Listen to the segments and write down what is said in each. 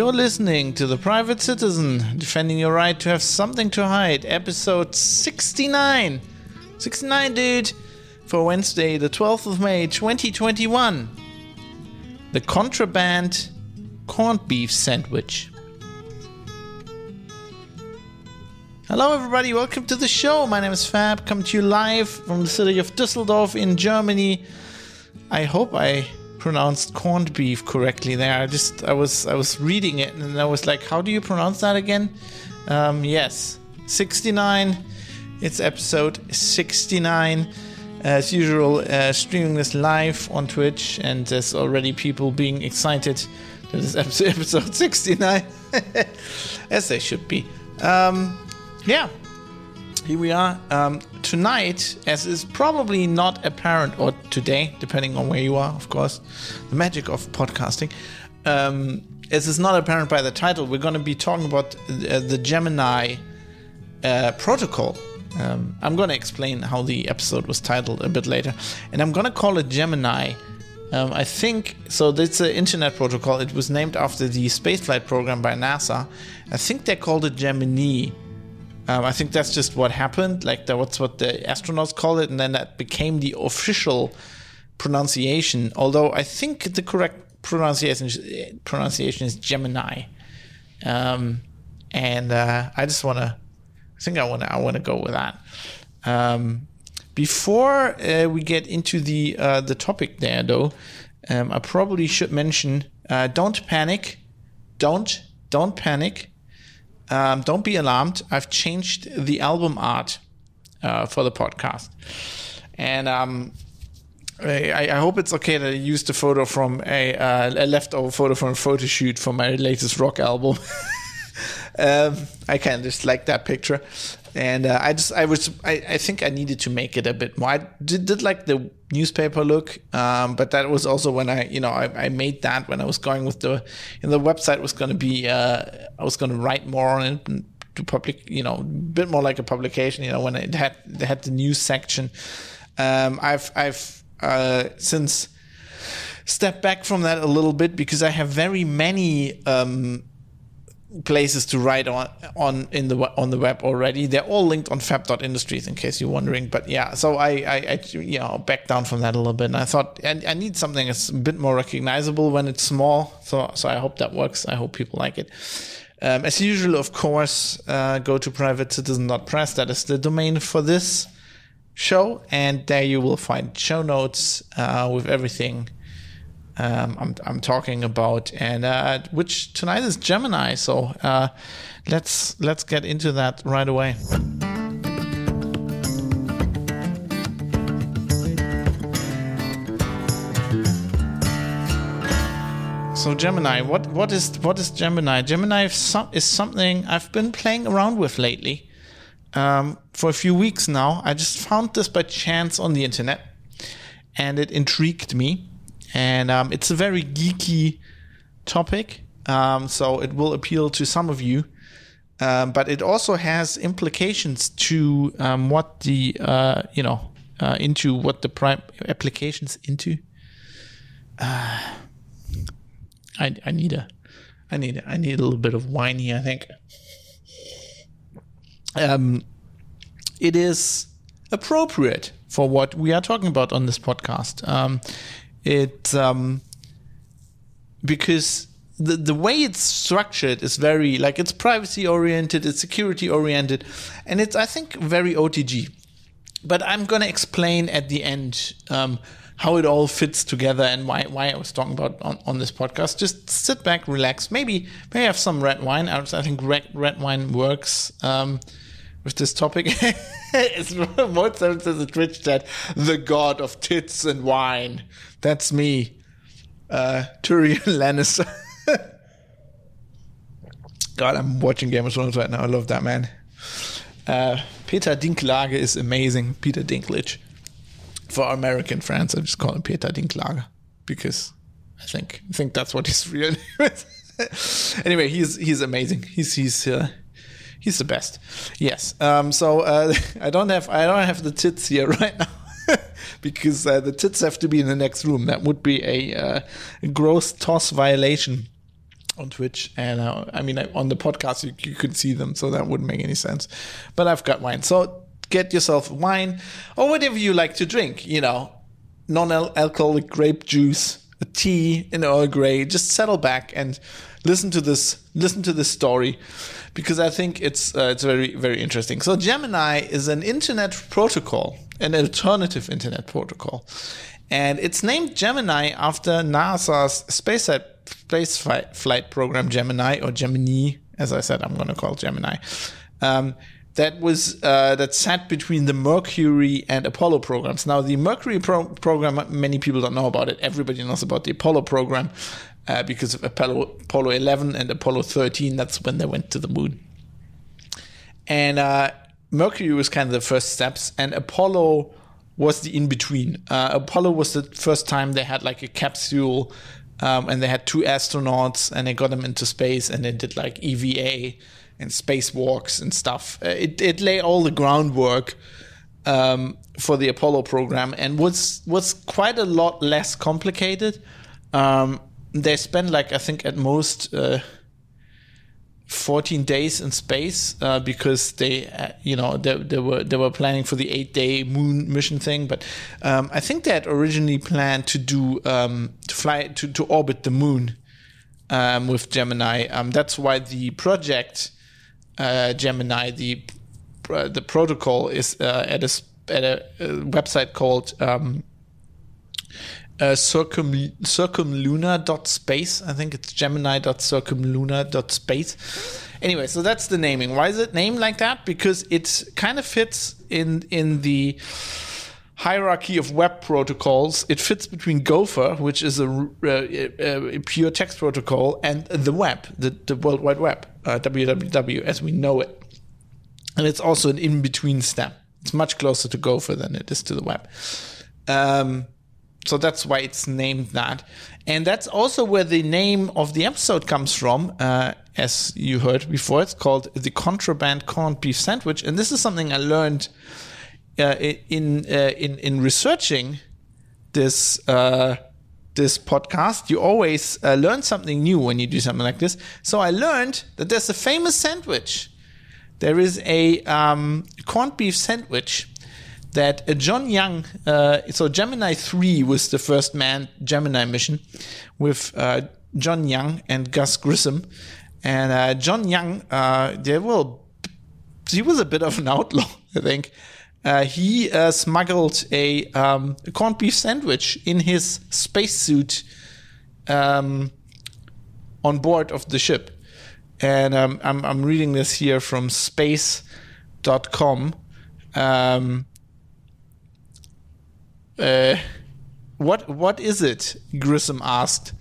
You're listening to The Private Citizen, defending your right to have something to hide, episode 69. 69, dude, for Wednesday, the 12th of May, 2021. The contraband corned beef sandwich. Hello, everybody, welcome to the show. My name is Fab, coming to you live from the city of Düsseldorf in Germany. I hope I pronounced corned beef correctly there. I just I was I was reading it and I was like, how do you pronounce that again? Um, yes, 69. It's episode 69. As usual, uh, streaming this live on Twitch, and there's already people being excited that this episode, episode 69, as they should be. Um, yeah, here we are. Um, tonight, as is probably not apparent, or today, depending on where you are, of course, the magic of podcasting. Um, as is not apparent by the title, we're going to be talking about uh, the Gemini uh, protocol. Um, I'm going to explain how the episode was titled a bit later, and I'm going to call it Gemini. Um, I think so. It's an internet protocol. It was named after the spaceflight program by NASA. I think they called it Gemini um, I think that's just what happened. Like that's what the astronauts call it, and then that became the official pronunciation. Although I think the correct pronunciation pronunciation is Gemini. Um, and uh, I just want to. I think I want to. I want to go with that. Um, before uh, we get into the uh, the topic there, though, um, I probably should mention: uh, don't panic, don't don't panic. Um, don't be alarmed. I've changed the album art uh, for the podcast, and um, I, I, hope it's okay to use the photo from a, uh, a leftover photo from a photo shoot for my latest rock album. um, I kind of just like that picture, and uh, I just I was I, I think I needed to make it a bit more. I did, did like the newspaper look, um, but that was also when I you know I, I made that when I was going with the know, the website was going to be uh, I was going to write more on it to public you know a bit more like a publication you know when it had it had the news section. Um, I've I've uh, since stepped back from that a little bit because I have very many um, places to write on on in the on the web already. They're all linked on fab.industries in case you're wondering. But yeah, so I, I, I you know back down from that a little bit, and I thought I, I need something that's a bit more recognizable when it's small. So so I hope that works. I hope people like it. Um, as usual, of course, uh, go to privatecitizen.press. That is the domain for this show, and there you will find show notes uh, with everything um, I'm, I'm talking about, and uh, which tonight is Gemini. So uh, let's let's get into that right away. So Gemini, what what is what is Gemini? Gemini is, something I've been playing around with lately um, for a few weeks now. I just found this by chance on the internet, and it intrigued me and um, it's a very geeky topic. Um, so it will appeal to some of you, um, but it also has implications to um, what the uh, you know uh, into what the prime applications into. Uh, I I need a I need I need a little bit of wine here. I think. Um, it is appropriate for what we are talking about on this podcast. Um, it um, because the the way it's structured is very like it's privacy oriented, it's security oriented, and it's I think very OTG. But I'm gonna explain at the end um, how it all fits together and why why I was talking about on, on this podcast. Just sit back, relax. Maybe maybe have some red wine. I think red red wine works. Um, with this topic. it's more says the Twitch chat, the god of tits and wine. That's me, uh, Tyrion Lannister. God, I'm watching Game of Thrones right now. I love that man. Uh, Peter Dinklage is amazing. Peter Dinklage. For our American friends, I just call him Peter Dinklage because I think I think that's what his real name is. anyway, he's he's amazing. He's he's uh, he's the best. Yes. Um, so uh, I don't have I don't have the tits here right now. because uh, the tits have to be in the next room. That would be a, uh, gross ToS violation on Twitch, and uh, I mean on the podcast you, you could see them, so that wouldn't make any sense. But I've got wine, so get yourself wine or whatever you like to drink. You know, non-alcoholic grape juice, a tea in Earl Grey. Just settle back and listen to this. Listen to this story because I think it's uh, it's very very interesting. So Gemini is an internet protocol, an alternative internet protocol, and it's named Gemini after NASA's space space flight program Gemini or Gemini, as I said, I'm going to call Gemini. Um, that was uh, that sat between the Mercury and Apollo programs. Now, the Mercury pro- program, many people don't know about it. Everybody knows about the Apollo program uh, because of Apollo, Apollo 11 and Apollo 13. That's when they went to the moon. And uh, Mercury was kind of the first steps, and Apollo was the in between. Uh, Apollo was the first time they had like a capsule, um, and they had two astronauts, and they got them into space, and they did like EVA and spacewalks and stuff. Uh, it it laid all the groundwork um, for the Apollo program, and was was quite a lot less complicated. Um, they spent like I think at most. Uh, 14 days in space uh, because they uh, you know they, they were they were planning for the eight day moon mission thing but um, I think they had originally planned to do um, to fly to, to orbit the moon um, with Gemini um, that's why the project uh, Gemini the uh, the protocol is uh, at a at a, a website called um, uh, circum circumlunar.space. I think it's gemini.circumlunar.space. Anyway, so that's the naming. Why is it named like that? Because it kind of fits in in the hierarchy of web protocols. It fits between Gopher, which is a, a, a pure text protocol, and the web, the, the World Wide Web, uh, WWW as we know it. And it's also an in between step. It's much closer to Gopher than it is to the web. Um, so that's why it's named that. And that's also where the name of the episode comes from. Uh, as you heard before, it's called the Contraband Corned Beef Sandwich. And this is something I learned uh, in uh, in in researching this uh, this podcast. You always uh, learn something new when you do something like this. So I learned that there's a famous sandwich. There is a um, corned beef sandwich that uh, John Young, uh, so Gemini 3 was the first manned Gemini mission with uh, John Young and Gus Grissom. And uh, John Young, they he was a bit of an outlaw, I think. He smuggled a, um, a, corned beef sandwich in his spacesuit um, on board of the ship. And um, I'm, I'm reading this here from space.com. Um, uh, what what is it? Grissom asked.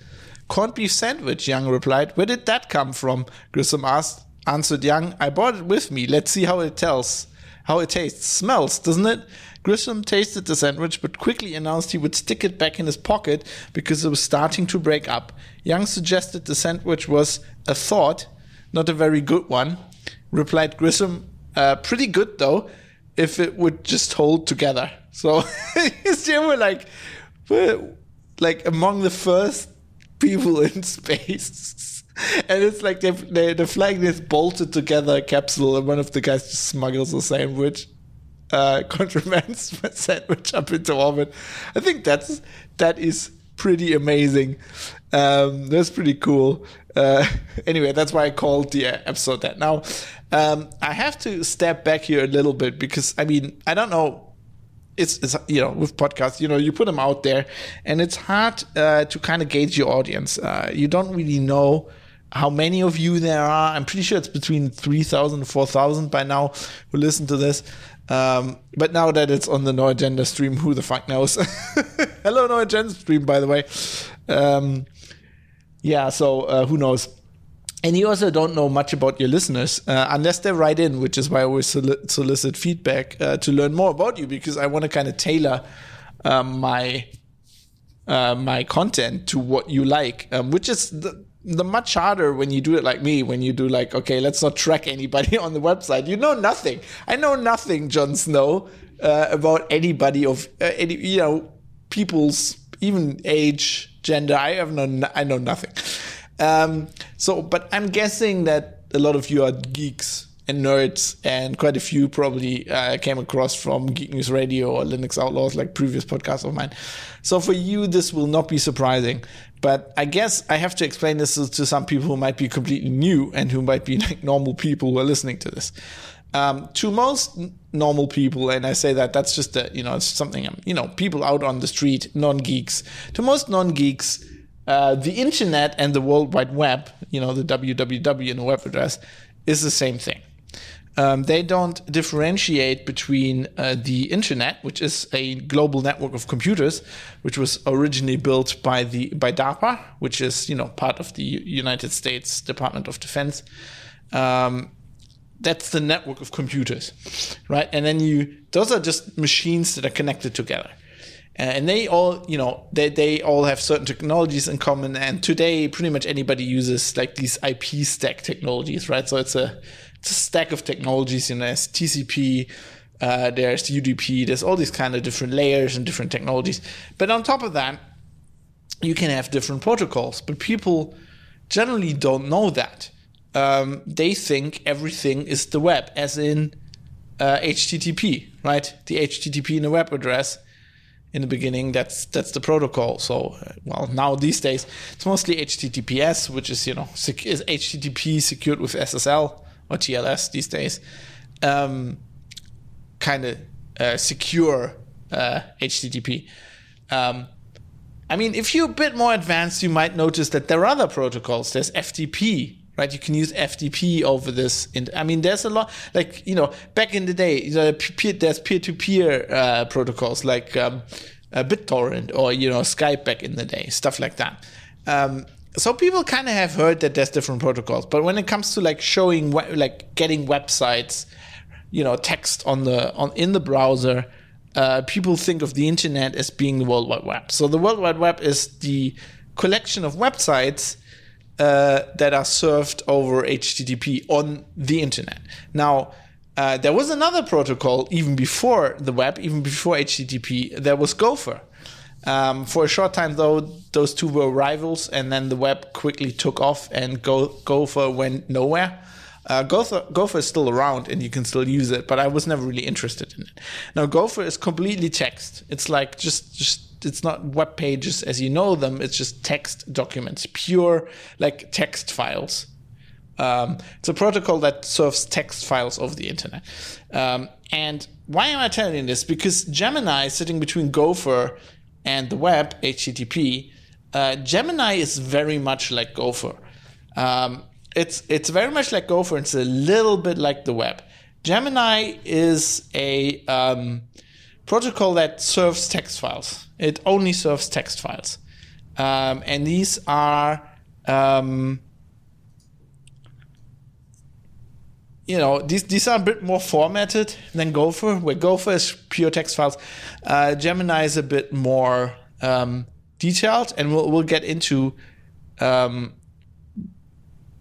Corned beef sandwich, Young replied. Where did that come from? Grissom asked. Answered Young. I brought it with me. Let's see how it tells. How it tastes. Smells, doesn't it? Grissom tasted the sandwich, but quickly announced he would stick it back in his pocket because it was starting to break up. Young suggested the sandwich was a thought, not a very good one. Replied Grissom. Uh, pretty good though, if it would just hold together. So they were like, we're like among the first people in space. And it's like they're, they're, they're flying this bolted together capsule, and one of the guys just smuggles a sandwich, uh, contraband sandwich up into orbit. I think that's that is pretty amazing. Um, that's pretty cool. Uh, anyway, that's why I called the episode that. Now, um, I have to step back here a little bit because I mean I don't know. It's, it's you know with podcasts you know you put them out there and it's hard uh, to kind of gauge your audience. Uh, you don't really know how many of you there are. I'm pretty sure it's between 3000 and 4000 by now who listen to this. Um, but now that it's on the no agenda stream who the fuck knows? Hello no agenda stream by the way. Um, yeah so uh, who knows and you also don't know much about your listeners uh, unless they write in, which is why I always solicit feedback uh, to learn more about you because I want to kind of tailor um, my uh, my content to what you like, um, which is the, the much harder when you do it like me. When you do like, okay, let's not track anybody on the website. You know nothing. I know nothing, Jon Snow, uh, about anybody of uh, any you know people's even age, gender. I have no. I know nothing. Um, so, but I'm guessing that a lot of you are geeks and nerds, and quite a few probably uh, came across from Geek News Radio or Linux Outlaws, like previous podcasts of mine. So for you, this will not be surprising. But I guess I have to explain this to some people who might be completely new and who might be like normal people who are listening to this. Um, to most normal people, and I say that that's just a, you know it's something you know people out on the street, non geeks. To most non geeks, uh, the internet and the World Wide Web, you know the www and the web address, is the same thing. Um, they don't differentiate between uh, the internet, which is a global network of computers, which was originally built by the by DARPA, which is you know part of the United States Department of Defense. Um, that's the network of computers, right? And then you those are just machines that are connected together. And they all, you know, they, they all have certain technologies in common. And today, pretty much anybody uses like these IP stack technologies, right? So it's a it's a stack of technologies. You know, there's TCP, uh, there's UDP, there's all these kind of different layers and different technologies. But on top of that, you can have different protocols. But people generally don't know that. Um, they think everything is the web, as in uh, HTTP, right? The HTTP in the web address. In the beginning, that's that's the protocol. So, uh, well, now these days it's mostly HTTPS, which is you know sec- is HTTP secured with SSL or TLS these days, um, kind of uh, secure uh, HTTP. Um, I mean, if you're a bit more advanced, you might notice that there are other protocols. There's FTP, right? You can use FTP over this. I mean, there's a lot, like, you know, back in the day, you know, there's peer to peer protocols like um, uh, BitTorrent or, you know, Skype back in the day, stuff like that. Um, so people kind of have heard that there's different protocols, but when it comes to like showing, like getting websites, you know, text on the on in the browser, uh, people think of the internet as being the World Wide Web. So the World Wide Web is the collection of websites uh, that are served over HTTP on the internet. Now, uh, there was another protocol even before the web, even before HTTP. There was Gopher. Um, for a short time, though, those two were rivals, and then the web quickly took off, and Go- Gopher went nowhere. Uh, Gopher, Gopher is still around, and you can still use it, but I was never really interested in it. Now, Gopher is completely text. It's like just just it's not web pages as you know them. It's just text documents, pure like text files. Um, it's a protocol that serves text files over the internet. Um, and why am I telling you this? Because Gemini, is sitting between Gopher and the web, HTTP, uh, Gemini is very much like Gopher. Um, it's it's very much like Gopher. It's a little bit like the web. Gemini is a um, protocol that serves text files. It only serves text files, um, and these are um, you know these these are a bit more formatted than Gopher, where Gopher is pure text files. Uh, Gemini is a bit more um, detailed, and we'll we'll get into. Um,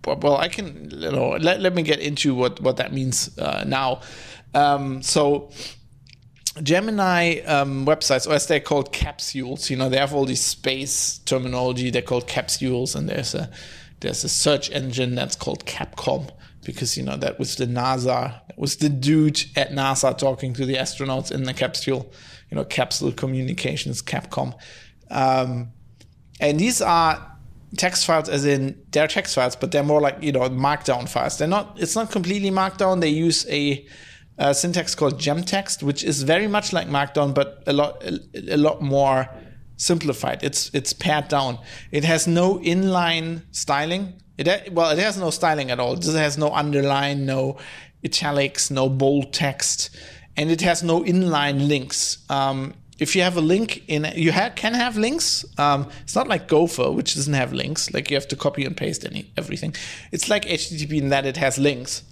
well, I can you know let, let me get into what what that means uh, now. Um, so. Gemini um, websites, or as they're called capsules, you know, they have all these space terminology. They're called capsules, and there's a there's a search engine that's called Capcom because you know that was the NASA, that was the dude at NASA talking to the astronauts in the capsule, you know, capsule communications, Capcom, um, and these are text files, as in they're text files, but they're more like you know Markdown files. They're not. It's not completely Markdown. They use a, a syntax called gemtext, which is very much like Markdown, but a lot a, a lot more simplified. It's it's pared down. It has no inline styling. It well, it has no styling at all. It has no underline, no italics, no bold text, and it has no inline links. Um, if you have a link in, you ha- can have links. Um, it's not like Gopher, which doesn't have links. Like you have to copy and paste any everything. It's like HTTP in that it has links.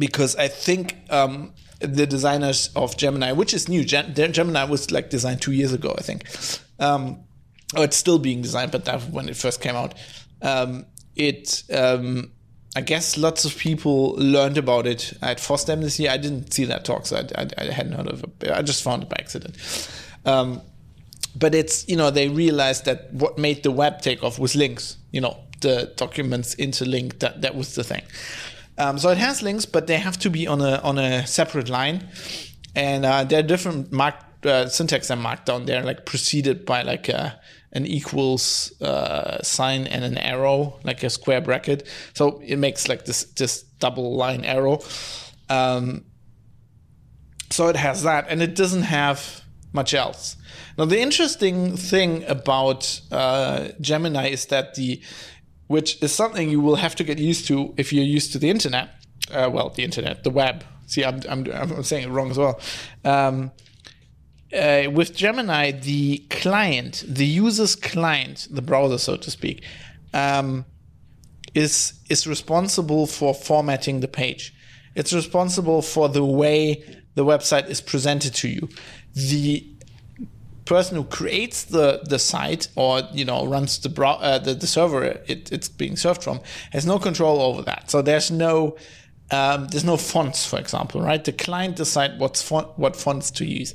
Because I think um, the designers of Gemini, which is new, Gem- Gemini was like designed two years ago, I think. Um, oh, it's still being designed, but that when it first came out, um, it um, I guess lots of people learned about it at FOSDEM this year. I didn't see that talk, so I, I, I hadn't heard of it. I just found it by accident. Um, but it's you know they realized that what made the web take off was links. You know, the documents interlinked. That that was the thing. Um, so it has links, but they have to be on a on a separate line, and uh, there are different mark uh, syntax and markdown. They're like preceded by like a, an equals uh, sign and an arrow, like a square bracket. So it makes like this this double line arrow. Um, so it has that, and it doesn't have much else. Now the interesting thing about uh, Gemini is that the which is something you will have to get used to if you're used to the internet. Uh, well, the internet, the web. See, I'm, I'm, I'm saying it wrong as well. Um, uh, with Gemini, the client, the user's client, the browser, so to speak, um, is is responsible for formatting the page. It's responsible for the way the website is presented to you. The person who creates the the site or you know runs the brow- uh, the, the server it, it's being served from has no control over that. So there's no um, there's no fonts, for example, right? The client decide what's font, what fonts to use.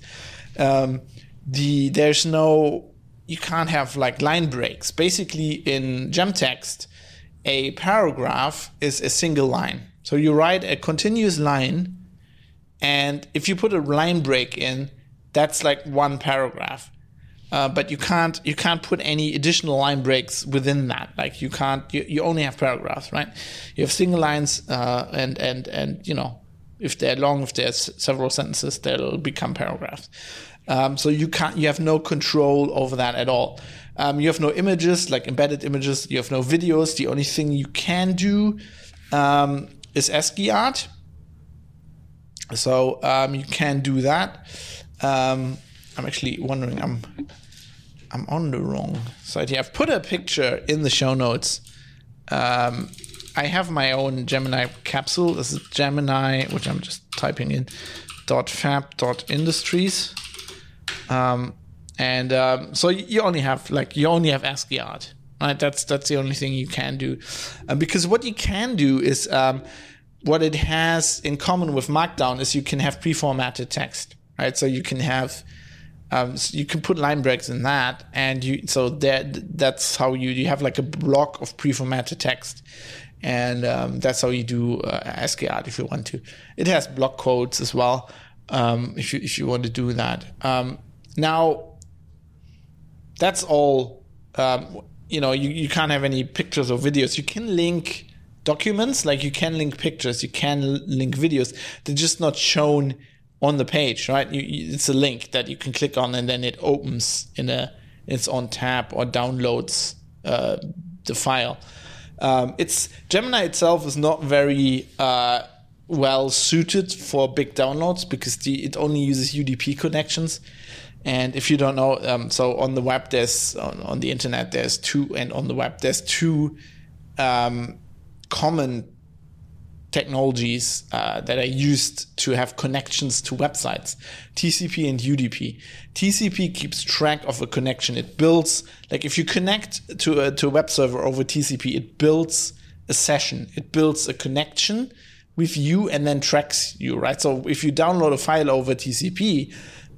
Um, the there's no you can't have like line breaks. Basically, in Gemtext, a paragraph is a single line. So you write a continuous line, and if you put a line break in, that's like one paragraph. Uh, but you can't you can't put any additional line breaks within that. Like you can't you, you only have paragraphs, right? You have single lines, uh, and and and you know if they're long, if there's several sentences, they'll become paragraphs. Um, so you can't you have no control over that at all. Um, you have no images like embedded images. You have no videos. The only thing you can do um, is ASCII art. So um, you can do that. Um, I'm actually wondering. I'm I'm on the wrong side here. I've put a picture in the show notes. Um, I have my own Gemini capsule. This is Gemini, which I'm just typing in. Dot fab dot industries. Um, and um, so you only have like you only have ASCII art, right? That's that's the only thing you can do, uh, because what you can do is um, what it has in common with Markdown is you can have pre-formatted text, right? So you can have um, so you can put line breaks in that, and you so that that's how you you have like a block of pre-formatted text, and um, that's how you do uh, ASCII art if you want to. It has block quotes as well um, if you if you want to do that. Um, now, that's all. Um, you know, you, you can't have any pictures or videos. You can link documents, like you can link pictures, you can link videos. They're just not shown on the page, right? You, you, it's a link that you can click on, and then it opens in a its own tab or downloads uh, the file. Um, it's Gemini itself is not very uh, well suited for big downloads because the, it only uses UDP connections. And if you don't know, um, so on the web, there's on, on, the internet, there's two, and on the web, there's two um, common technologies uh, that are used to have connections to websites TCP and UDP. TCP keeps track of a connection. It builds, like if you connect to a, to a web server over TCP, it builds a session, it builds a connection with you and then tracks you, right? So if you download a file over TCP,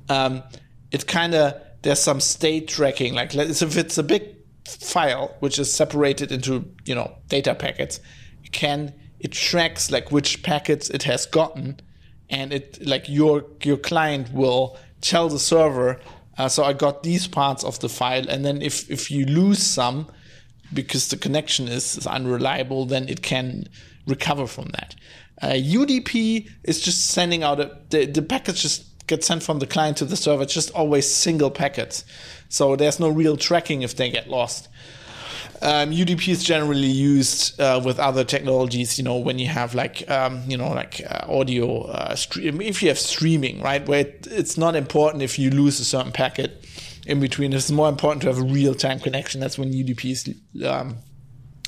um, it kind of there's some state tracking. Like if it's a big file which is separated into you know data packets, it can it tracks like which packets it has gotten, and it like your your client will tell the server. Uh, so I got these parts of the file, and then if if you lose some because the connection is, is unreliable, then it can recover from that. Uh, UDP is just sending out a, the, the packets just get sent from the client to the server. Just always single packets. So there's no real tracking if they get lost. Um, UDP is generally used uh, with other technologies. You know, when you have like um, you know like uh, audio uh, stream, if you have streaming, right, where it, it's not important if you lose a certain packet in between. It's more important to have a real time connection. That's when UDP is um,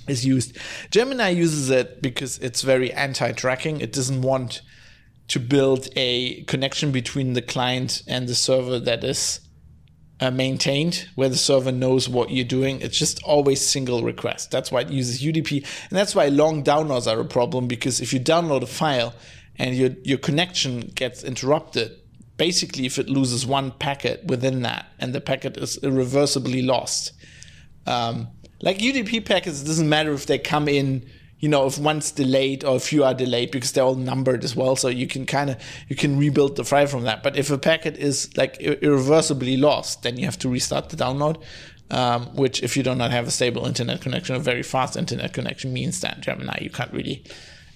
is used. Gemini uses it because it's very anti tracking. It doesn't want to build a connection between the client and the server that is uh, maintained, where the server knows what you're doing. It's just always single request. That's why it uses UDP. And that's why long downloads are a problem because if you download a file and your, your connection gets interrupted, basically if it loses one packet within that and the packet is irreversibly lost. Um, like UDP packets, it doesn't matter if they come in, you know, if one's delayed or if you are delayed because they're all numbered as well. So you can kind of you can rebuild the file from that. But if a packet is like irreversibly lost, then you have to restart the download. Um, which, if you do not have a stable internet connection, a very fast internet connection, means that Gemini you can't really.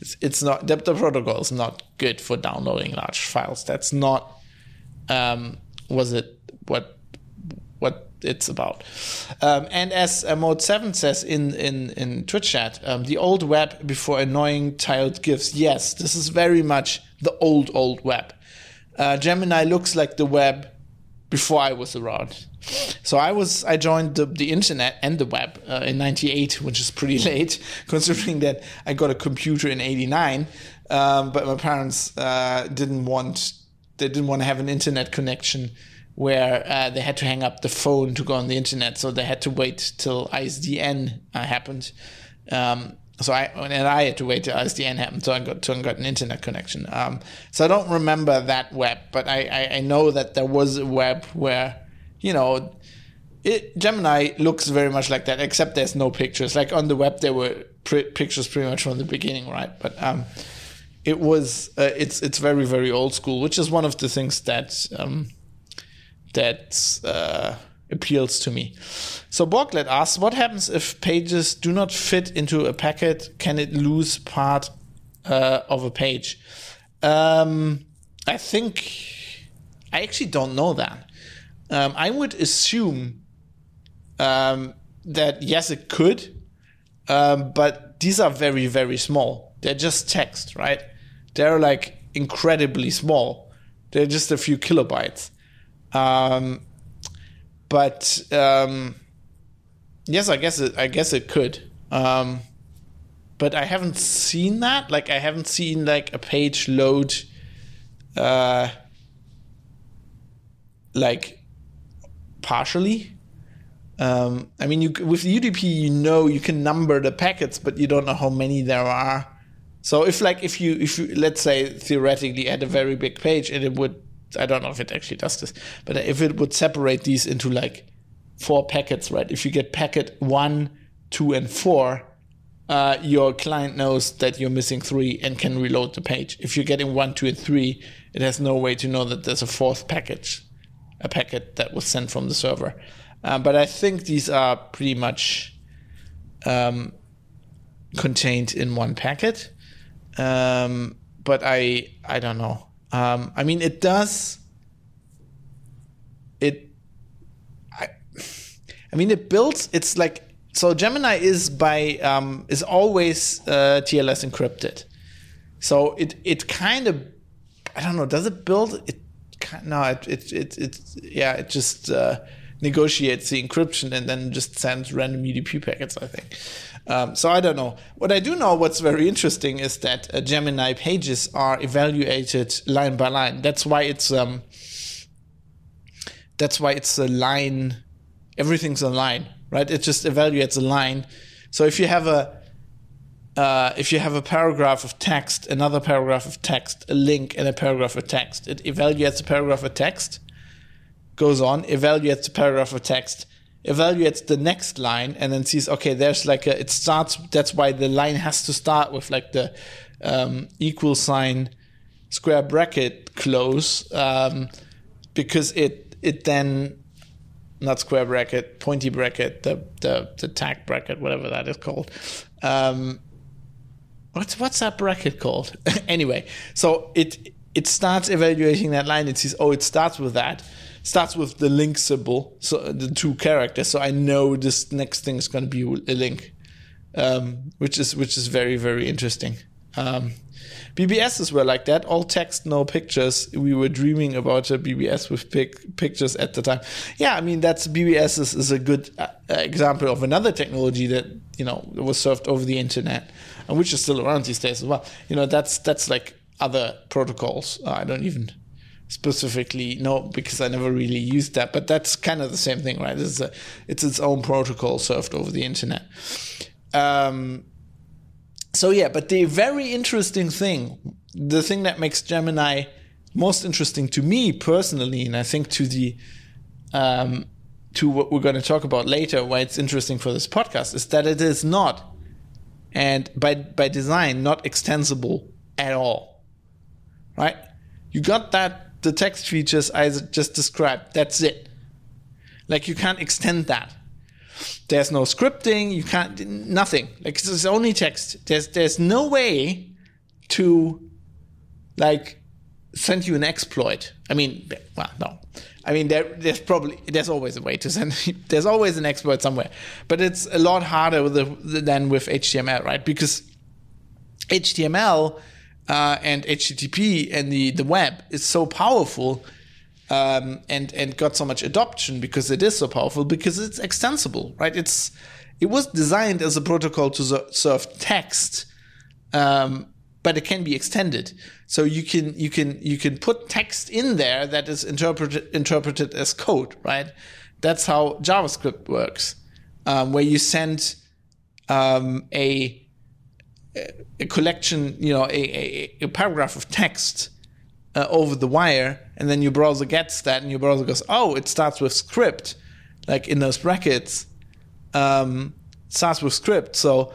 It's, it's not the, the protocol is not good for downloading large files. That's not um, was it what what it's about. Um, and as uh, Mode 7 says in, in, in Twitch chat, um, the old web before annoying tiled GIFs. Yes, this is very much the old, old web. Uh, Gemini looks like the web before I was around. So I was I joined the, the internet and the web uh, in '98, which is pretty late considering that I got a computer in '89. Um, but my parents uh, didn't want they didn't want to have an internet connection where uh, they had to hang up the phone to go on the internet, so they had to wait till ISDN uh, happened. Um, so I and I had to wait till ISDN happened, so I got to got an internet connection. Um, so I don't remember that web, but I, I, I know that there was a web where you know it, Gemini looks very much like that, except there's no pictures. Like on the web, there were pictures pretty much from the beginning, right? But um, it was uh, it's it's very very old school, which is one of the things that um, that uh, appeals to me. So Borglet asks, what happens if pages do not fit into a packet? Can it lose part uh, of a page? Um, I think I actually don't know that. Um, I would assume um, that yes, it could, um, but these are very very small. They're just text, right? They're like incredibly small. They're just a few kilobytes. Um, but um, yes, I guess it. I guess it could. Um, but I haven't seen that. Like I haven't seen like a page load. Uh, like partially. Um, I mean, you with UDP, you know you can number the packets, but you don't know how many there are. So if like if you if you let's say theoretically had a very big page and it would I don't know if it actually does this, but if it would separate these into like four packets, right? If you get packet one, two, and four, uh, your client knows that you're missing three and can reload the page. If you're getting one, two, and three, it has no way to know that there's a fourth package, a packet that was sent from the server. Uh, but I think these are pretty much um, contained in one packet. Um, but I I don't know. Um, I mean, it does. It. I. I mean, it builds. It's like so. Gemini is by um, is always uh, TLS encrypted. So it it kind of I don't know. Does it build it? No, it it it, it yeah. It just uh, negotiates the encryption and then just sends random UDP packets. I think. Um, so I don't know. What I do know, what's very interesting, is that uh, Gemini pages are evaluated line by line. That's why it's um, that's why it's a line. Everything's a line, right? It just evaluates a line. So if you have a uh, if you have a paragraph of text, another paragraph of text, a link, and a paragraph of text, it evaluates the paragraph of text, goes on, evaluates the paragraph of text, evaluates the next line and then sees okay there's like a it starts that's why the line has to start with like the um, equal sign square bracket close um, because it it then not square bracket pointy bracket the the, the tag bracket whatever that is called um, what's what's that bracket called? Anyway so it it starts evaluating that line. It sees oh it starts with that starts with the link symbol, so the two characters. So I know this next thing is going to be a link, um, which is which is very very interesting. Um, BBSs were like that, all text, no pictures. We were dreaming about a BBS with pic- pictures at the time. Yeah, I mean that's BBS is, is a good uh, example of another technology that you know was served over the internet, and which is still around these days as well. You know that's that's like other protocols. I don't even specifically no because i never really used that but that's kind of the same thing right it's a, it's its own protocol served over the internet um, so yeah but the very interesting thing the thing that makes gemini most interesting to me personally, and I think to the um, to what we're going to talk about later, why it's interesting for this podcast, is that it is not, and by by design, not extensible at all. Right? You got that the text features I just described. That's it. Like you can't extend that. There's no scripting. You can't nothing. Like it's only text. There's there's no way to like send you an exploit. I mean, well, no. I mean, there, there's probably there's always a way to send. there's always an exploit somewhere, but it's a lot harder with the, than with HTML, right? Because HTML uh, and HTTP and the the web is so powerful. Um, and and got so much adoption because it is so powerful because it's extensible, right? It's it was designed as a protocol to serve text, um, but it can be extended. So you can you can you can put text in there that is interpreted interpreted as code, right? That's how JavaScript works, um, where you send um, a a collection, you know, a, a, a paragraph of text uh, over the wire, and then your browser gets that, and your browser goes, "Oh, it starts with script," like in those brackets, um, starts with script. So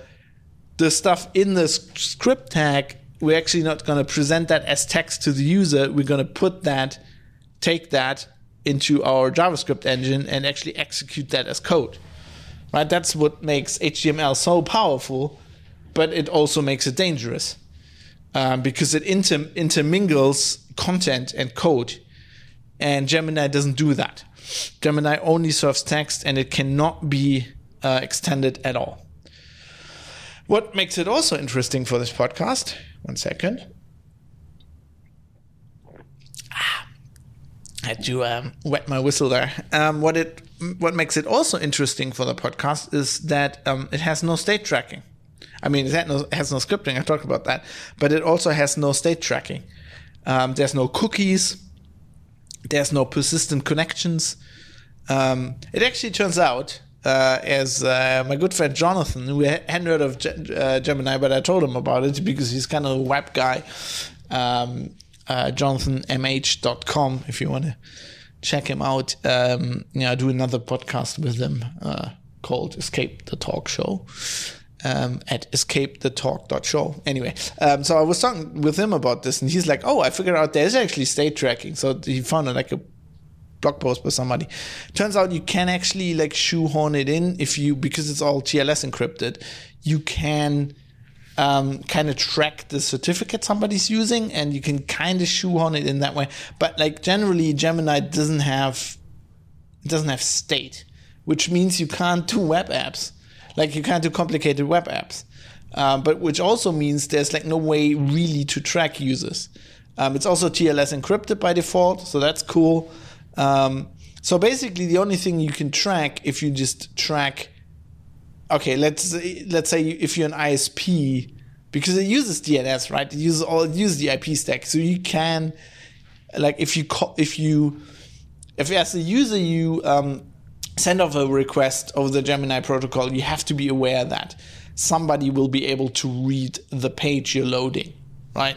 the stuff in the script tag, we're actually not going to present that as text to the user. We're going to put that, take that into our JavaScript engine and actually execute that as code. Right? That's what makes HTML so powerful, but it also makes it dangerous um, because it inter- intermingles content and code. And Gemini doesn't do that. Gemini only serves text and it cannot be uh, extended at all. What makes it also interesting for this podcast? One second. Ah, I had to um, wet my whistle there. Um, what it what makes it also interesting for the podcast is that um, it has no state tracking. I mean, it has no, has no scripting. I talked about that, but it also has no state tracking. Um, there's no cookies. There's no persistent connections. Um, it actually turns out uh, as uh, my good friend Jonathan, who hadn't heard of uh, Gemini, but I told him about it because he's kind of a web guy. Um, uh, JonathanMH.com, if you want to check him out. Um, yeah, I do another podcast with him uh, called Escape the Talk Show. Um, at escapethetalk.show. Anyway, um, so I was talking with him about this, and he's like, "Oh, I figured out there's actually state tracking." So he found like a blog post by somebody. Turns out you can actually like shoehorn it in if you because it's all TLS encrypted. You can um, kind of track the certificate somebody's using, and you can kind of shoehorn it in that way. But like generally, Gemini doesn't have it doesn't have state, which means you can't do web apps. Like you can't do complicated web apps. Um, but which also means there's like no way really to track users. Um, it's also TLS encrypted by default, so that's cool. Um, so basically, the only thing you can track if you just track, okay, let's let's say if you're an ISP, because it uses DNS, right? It uses all it uses the IP stack, so you can, like, if you call, if you, if as a user you send off a request over the Gemini protocol, you have to be aware that somebody will be able to read the page you're loading, right?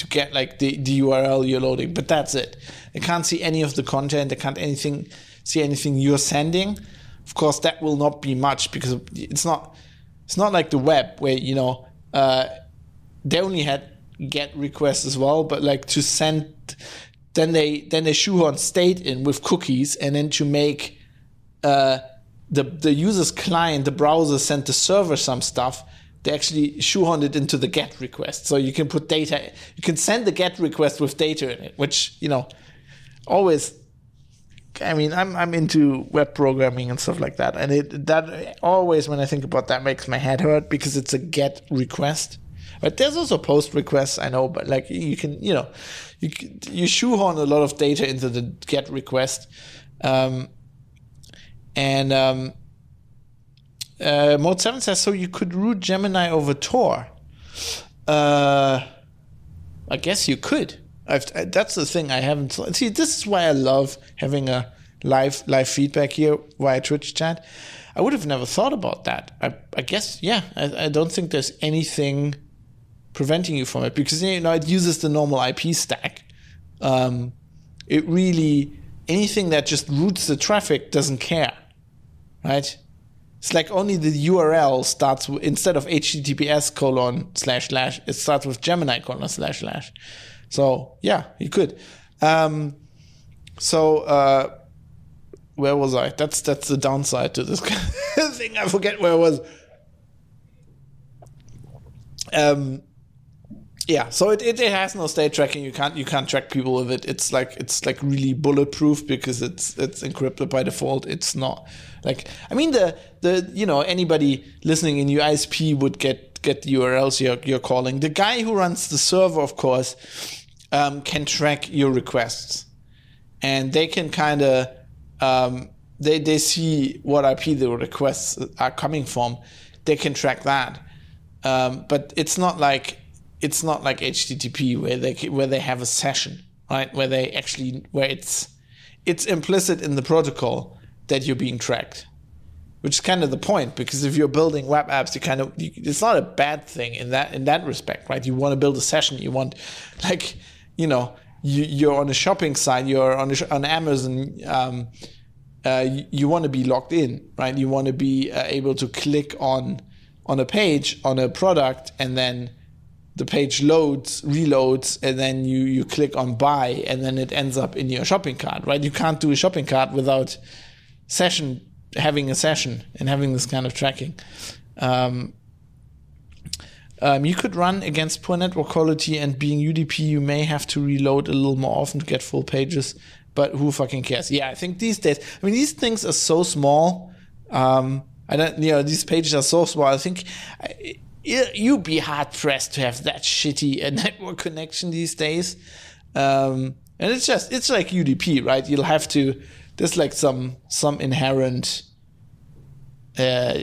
to get like the, the URL you're loading, but that's it. They can't see any of the content. They can't anything see anything you're sending. Of course, that will not be much because it's not it's not like the web where you know uh, they only had get requests as well, but like to send then they then they shoehorn state in with cookies and then to make uh, the the user's client the browser sent the server some stuff they actually shoehorned it into the GET request. So you can put data, you can send the GET request with data in it, which, you know, always, I mean, I'm, I'm into web programming and stuff like that. And it, that always, when I think about that, makes my head hurt because it's a GET request. But there's also post requests, I know, but like you can, you know, you, you shoehorn a lot of data into the GET request. Um, and, um, uh, Mode 7 says, so you could route Gemini over Tor. Uh, I guess you could. I've, that's the thing I haven't. See, this is why I love having a live live feedback here via Twitch chat. I would have never thought about that. I, I guess, yeah, I, I don't think there's anything preventing you from it because you know it uses the normal IP stack um, it really anything that just routes the traffic doesn't care, right? It's like only the URL starts with, instead of HTTPS colon slash slash, it starts with Gemini colon slash slash. So yeah, you could. Um, so uh, where was I? That's that's the downside to this thing. I forget where I was. Um, yeah, so it, it, it, has no state tracking. You can't you can't track people with it. It's like it's like really bulletproof because it's it's encrypted by default. It's not like I mean the the you know anybody listening in your ISP would get get the URLs you're you're calling. The guy who runs the server, of course, um, can track your requests, and they can kind of um, they they see what IP the requests are coming from. They can track that, um, but it's not like it's not like HTTP where they where they have a session, right? Where they actually where it's it's implicit in the protocol that you're being tracked, which is kind of the point because if you're building web apps, you kind of you, it's not a bad thing in that in that respect, right? You want to build a session, you want like you know you, you're on a shopping site, you're on on Amazon. Um, uh, you, you want to be logged in, right? You want to be uh, able to click on on a page on a product and then the page loads, reloads, and then you, you click on buy, and then it ends up in your shopping cart, right? You can't do a shopping cart without session having a session and having this kind of tracking. Um, um, you could run against poor network quality, and being UDP, you may have to reload a little more often to get full pages. But who fucking cares? Yeah, I think these days, I mean, these things are so small. Um, I don't, you know, these pages are so small. I think you'd be hard pressed to have that shitty uh, network connection these days. Um, and it's just it's like UDP, right? You'll have to there's like some some inherent uh,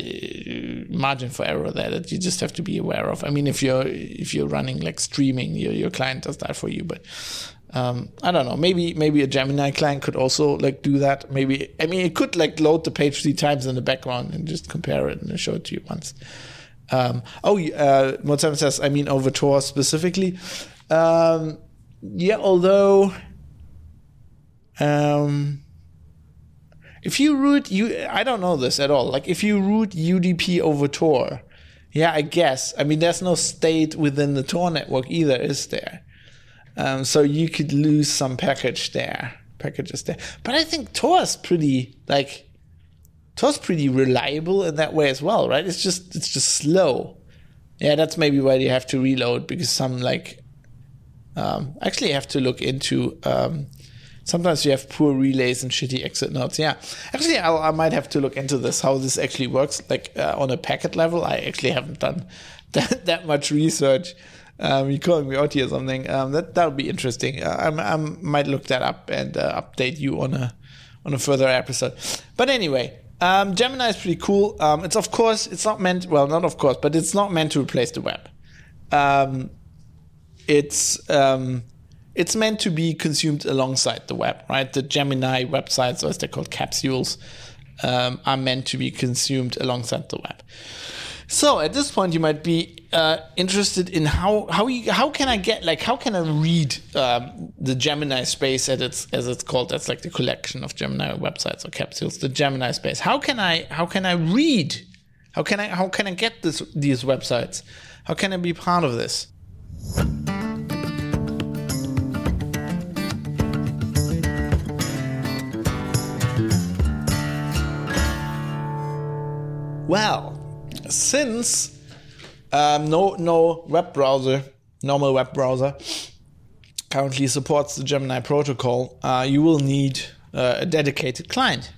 margin for error there that you just have to be aware of. I mean, if you're if you're running like streaming, your your client does that for you, but um, I don't know. Maybe maybe a Gemini client could also like do that. Maybe I mean it could like load the page three times in the background and just compare it and show it to you once. Um, oh, uh, says, I mean, over Tor specifically. Um, yeah, although, um, if you root you, I don't know this at all. Like, if you route UDP over Tor, yeah, I guess. I mean, there's no state within the Tor network either, is there? Um, so you could lose some package there, packages there. But I think Tor is pretty like Tor's pretty reliable in that way as well, right? It's just it's just slow. Yeah, that's maybe why you have to reload because some like um, actually have to look into. Um, sometimes you have poor relays and shitty exit nodes. Yeah, actually, I'll, i might have to look into this how this actually works. Like uh, on a packet level, I actually haven't done that, that much research. Um, you're calling me out here or something. Um, that that would be interesting. Uh, I, I might look that up and uh, update you on a on a further episode. But anyway, um, Gemini is pretty cool. Um, it's of course it's not meant well, not of course, but it's not meant to replace the web. Um, it's um, it's meant to be consumed alongside the web, right? The Gemini websites, or as they're called, capsules, um, are meant to be consumed alongside the web. So at this point, you might be uh, interested in how how you, how can I get like how can I read um, the Gemini space as it's as it's called? That's like the collection of Gemini websites or capsules. The Gemini space. How can I how can I read? How can I how can I get this these websites? How can I be part of this? Well, since um, no no web browser, normal web browser, currently supports the Gemini protocol, uh, you will need uh, a dedicated client.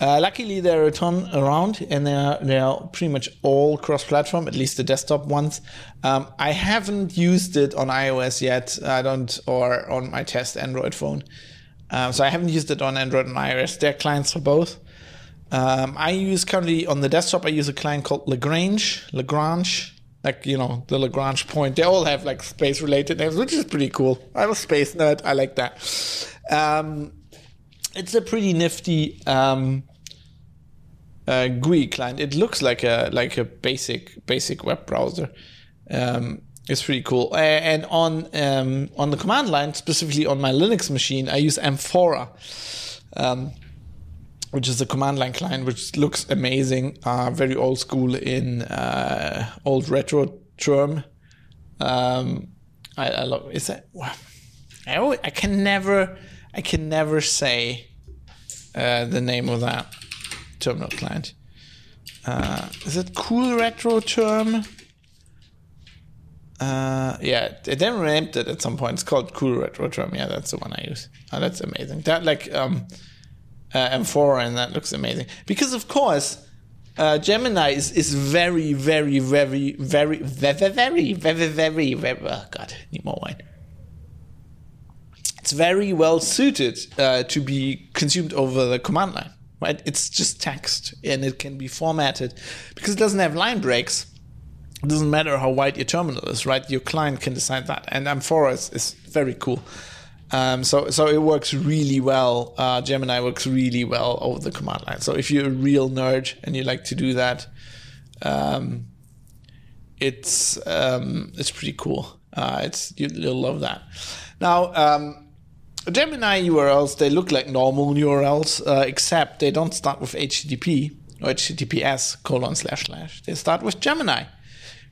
Uh, luckily, there are a ton around, and they are they are pretty much all cross-platform, at least the desktop ones. Um, I haven't used it on iOS yet. I don't, or on my test Android phone. Um, so I haven't used it on Android and iOS. There are clients for both. Um, I use currently on the desktop. I use a client called Lagrange. Lagrange, like you know the Lagrange point. They all have like space related names, which is pretty cool. I'm a space nerd. I like that. Um, it's a pretty nifty um, uh, GUI client. It looks like a like a basic basic web browser. Um, it's pretty cool. Uh, and on um, on the command line, specifically on my Linux machine, I use Amfora, um, which is a command line client which looks amazing, uh, very old school in uh, old retro term. Um, I, I love. Is that? I always, I can never I can never say uh, the name of that terminal client. Uh, is it cool retro term? Uh, yeah, they then renamed it at some point. It's called Cool Retro Term. Yeah, that's the one I use. Oh, that's amazing. That like um, uh, Amfora, and that looks amazing because of course. Uh, Gemini is, is very, very, very, very, very, very, very, very, very, oh God, need more wine it's very well suited uh, to be consumed over the command line. Right? It's just text and it can be formatted because it doesn't have line breaks. It doesn't matter how wide your terminal is, right? Your client can decide that. And Amfora is, is very cool. Um, so, so it works really well. Uh, Gemini works really well over the command line. So if you're a real nerd and you like to do that, um, it's um, it's pretty cool. Uh, it's you, will love that. Now, um, Gemini URLs, they look like normal URLs, uh, except they don't start with HTTP or HTTPS colon slash slash. They start with Gemini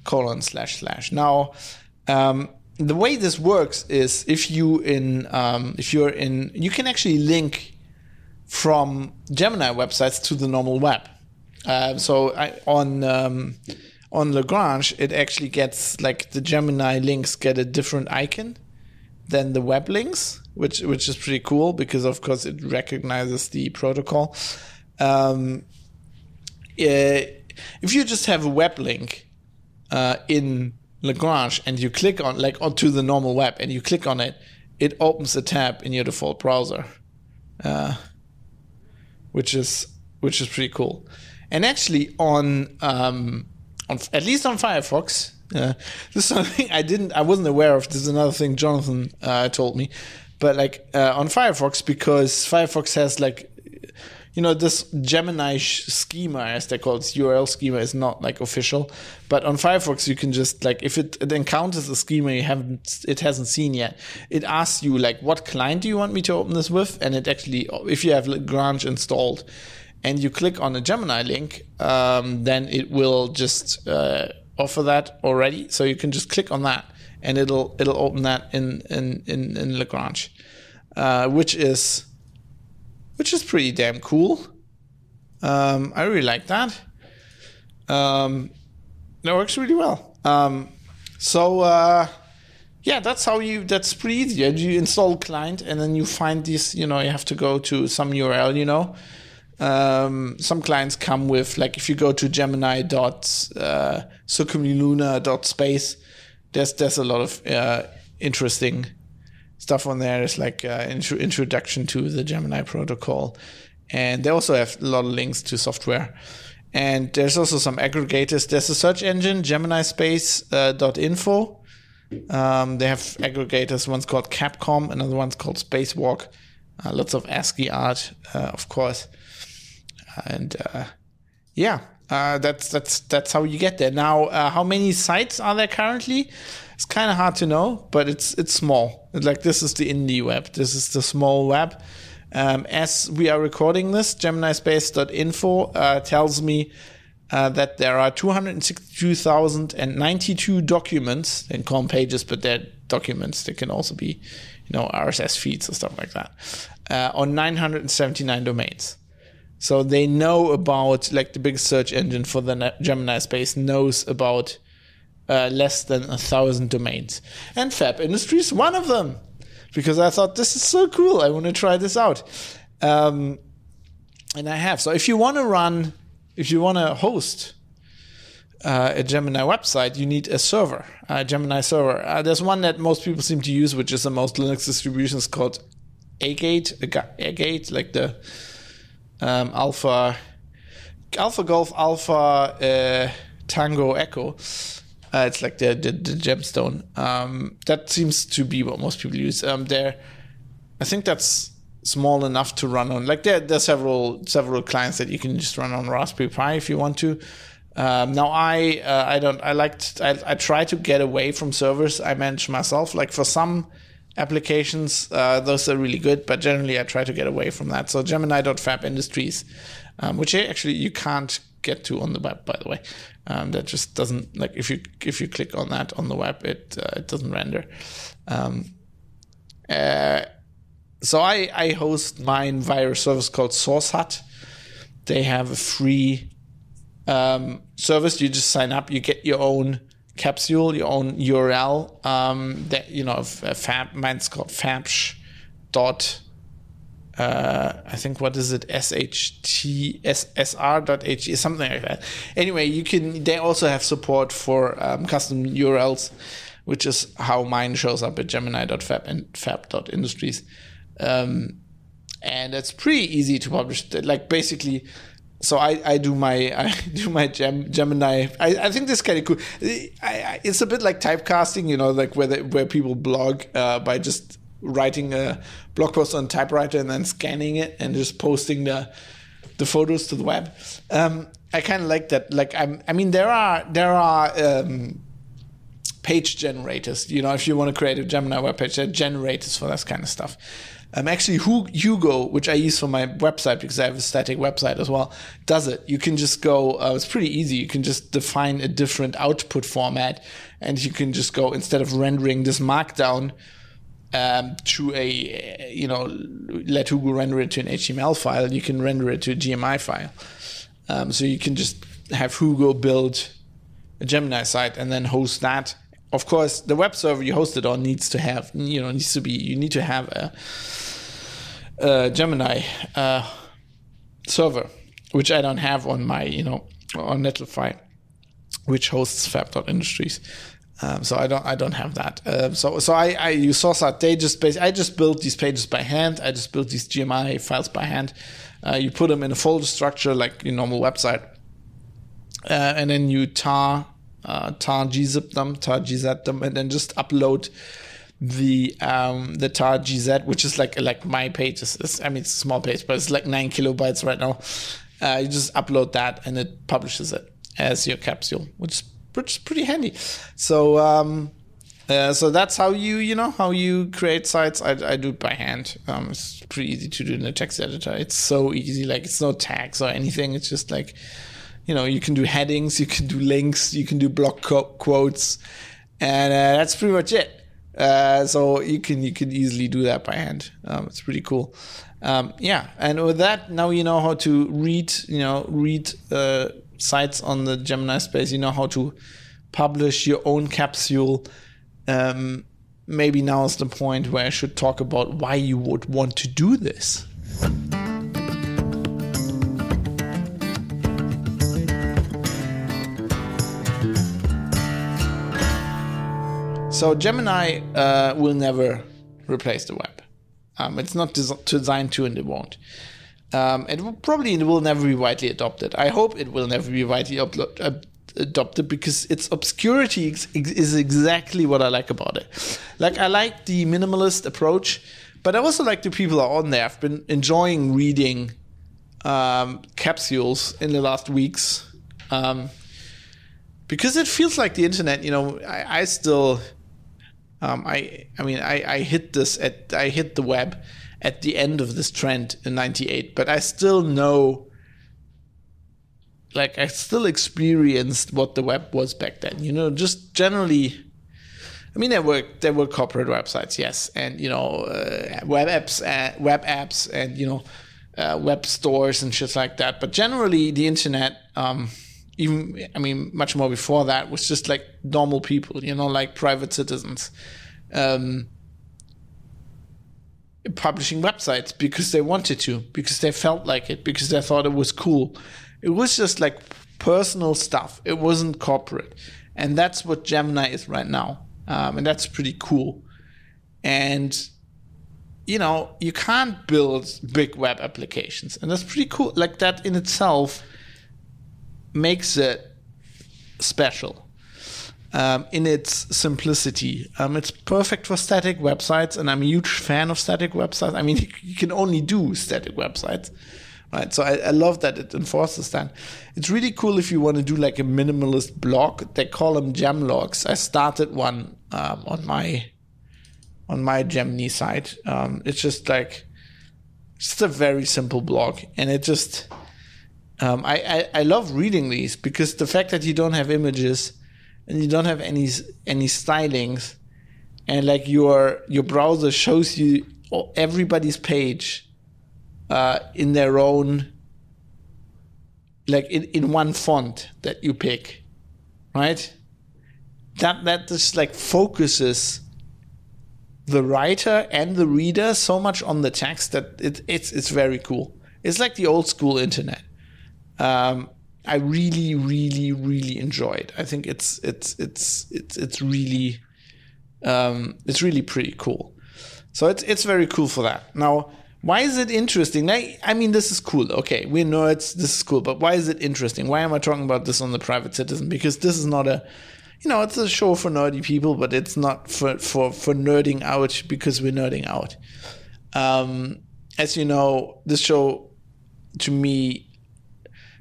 colon slash slash. Now, um, the way this works is if you in um, if you're in you can actually link from Gemini websites to the normal web. Uh, so I, on um, on Lagrange, it actually gets like the Gemini links get a different icon than the web links which which is pretty cool because of course it recognizes the protocol. Um, uh, if you just have a web link uh, in Lagrange and you click on like onto the normal web and you click on it, it opens a tab in your default browser, uh, which is which is pretty cool. And actually on um, on at least on Firefox, uh, this is something I didn't I wasn't aware of. This is another thing Jonathan uh, told me but like uh, on Firefox because Firefox has like you know this Gemini schema as they call it URL schema is not like official, but on Firefox you can just like if it, it encounters a schema you haven't it hasn't seen yet, it asks you like what client do you want me to open this with, and it actually if you have Lagrange installed and you click on a Gemini link, um, then it will just uh, offer that already. So you can just click on that and it'll it'll open that in in in, in Lagrange, uh, which is which is pretty damn cool. Um, I really like that. Um, that works really well. Um, so uh, yeah, that's how you. That's pretty easy. You install client, and then you find this. You know, you have to go to some URL. You know, um, some clients come with like if you go to Gemini dot uh, dot space, there's there's a lot of uh, interesting stuff on there. It's like uh, intro- introduction to the Gemini protocol, and they also have a lot of links to software. And there's also some aggregators. There's a search engine, GeminiSpace.info. Uh, Um, they have aggregators. One's called Capcom, another one's called Spacewalk. Uh, lots of ASCII art, uh, of course, and uh, yeah, uh, that's that's that's how you get there. Now, how many sites are there currently? It's kind of hard to know, but it's it's small. Like this is the indie web. This is the small web. Um, as we are recording this, GeminiSpace.info uh, tells me uh, that there are 262,092 documents in COM pages, but they're documents. They can also be, you know, RSS feeds or stuff like that uh, on 979 domains. So they know about like the big search engine for the Gemini space knows about uh, less than a thousand domains, and Fab Industry is one of them because I thought this is so cool. I want to try this out, um, and I have. So if you want to run, if you want to host uh, a Gemini website, you need a server, a Gemini server. Uh, there's one that most people seem to use, which is the most Linux distributions called Agate, Agate, like the um, Alpha Alpha Golf Alpha uh, Tango Echo. Uh, it's like the the, the gemstone. Um, that seems to be what most people use. Um, there, I think that's small enough to run on. Like there, there are several several clients that you can just run on Raspberry Pi if you want to. Um, now I uh, I don't I like I, I try to get away from servers I manage myself. Like for some applications, uh, those are really good, but generally I try to get away from that. So Gemini.fab Industries, um, which actually you can't get to on the web, by the way. Um, that just doesn't like if you if you click on that on the web, it uh, it doesn't render. Um, uh, so I I host mine via a service called SourceHut. They have a free um, service. You just sign up. You get your own capsule, your own URL. Um, that you know, uh, fab. Mine's called fabsh dot. Uh, I think what is it? SHT SSR.ht something like that. Anyway, you can. They also have support for um, custom URLs, which is how mine shows up at Gemini.fab and fab.industries. Um, and it's pretty easy to publish. Like basically, so I, I do my I do my Gem, Gemini. I, I think this is kind of cool. I, I, it's a bit like typecasting, you know, like where where people blog uh, by just writing a blog post on typewriter and then scanning it and just posting the the photos to the web. Um, I kind of like that. Like I'm, I mean, there are there are um, page generators. You know, if you want to create a Gemini web page, there are generators for that kind of stuff. Um, actually, Hugo, which I use for my website because I have a static website as well, does it. You can just go. Uh, it's pretty easy. You can just define a different output format, and you can just go instead of rendering this markdown um, to a you know let Hugo render it to an HTML file. You can render it to a GMI file. Um, so you can just have Hugo build a Gemini site and then host that of course, the web server you host it on needs to have, you know, needs to be, you need to have a, a Gemini uh, server, which I don't have on my, you know, on Netlify, which hosts Fab.industries. Um, so I don't, I don't have that. Uh, so, so I, I use SourceHut. They just I just built these pages by hand. I just built these GMI files by hand. Uh, you put them in a folder structure like your normal website, uh, and then you tar uh, tar gzip them, tar gz them, and then just upload the um the tar gz, which is like like my page. I mean, it's a small page, but it's like nine kilobytes right now. Uh, you just upload that, and it publishes it as your capsule, which is, which is pretty handy. So um, uh, so that's how you you know how you create sites. I, I do it by hand. Um, it's pretty easy to do in a text editor. It's so easy. Like it's no tags or anything. It's just like you know, you can do headings, you can do links, you can do block quotes, and uh, that's pretty much it. Uh, so you can you can easily do that by hand. Um, it's pretty cool. Um, yeah, and with that, now you know how to read. You know, read uh, sites on the Gemini space. You know how to publish your own capsule. Um, maybe now is the point where I should talk about why you would want to do this. So Gemini uh, will never replace the web. Um, it's not des- designed to, and it won't. Um, it will probably it will never be widely adopted. I hope it will never be widely uh, adopted because its obscurity ex- is exactly what I like about it. Like I like the minimalist approach, but I also like the people are on there. I've been enjoying reading um, capsules in the last weeks um, because it feels like the internet. You know, I, I still um, I I mean I, I hit this at I hit the web at the end of this trend in '98, but I still know, like I still experienced what the web was back then. You know, just generally. I mean, there were there were corporate websites, yes, and you know, uh, web apps, uh, web apps, and you know, uh, web stores and shit like that. But generally, the internet. Um, even I mean much more before that was just like normal people, you know, like private citizens, um, publishing websites because they wanted to, because they felt like it, because they thought it was cool. It was just like personal stuff. It wasn't corporate, and that's what Gemini is right now, um, and that's pretty cool. And you know, you can't build big web applications, and that's pretty cool. Like that in itself makes it special. Um, in its simplicity. Um, it's perfect for static websites, and I'm a huge fan of static websites. I mean, you can only do static websites, right? So I, I love that it enforces that. It's really cool if you want to do like a minimalist blog. They call them gem logs. I started one um, on my on my Gemini site. Um, it's just like just a very simple blog, and it just um, I, I I love reading these because the fact that you don't have images and you don't have any any stylings, and like your your browser shows you everybody's page uh, in their own like in, in one font that you pick right? That that just like focuses the writer and the reader so much on the text that it, it's it's very cool. It's like the old school internet um, i really really really enjoy it i think it's it's it's it's it's really um, it's really pretty cool so it's it's very cool for that now why is it interesting? I, I mean, this is cool. Okay, we know it's This is cool. But why is it interesting? Why am I talking about this on the private citizen? Because this is not a, you know, it's a show for nerdy people, but it's not for for for nerding out because we're nerding out. Um, as you know, this show to me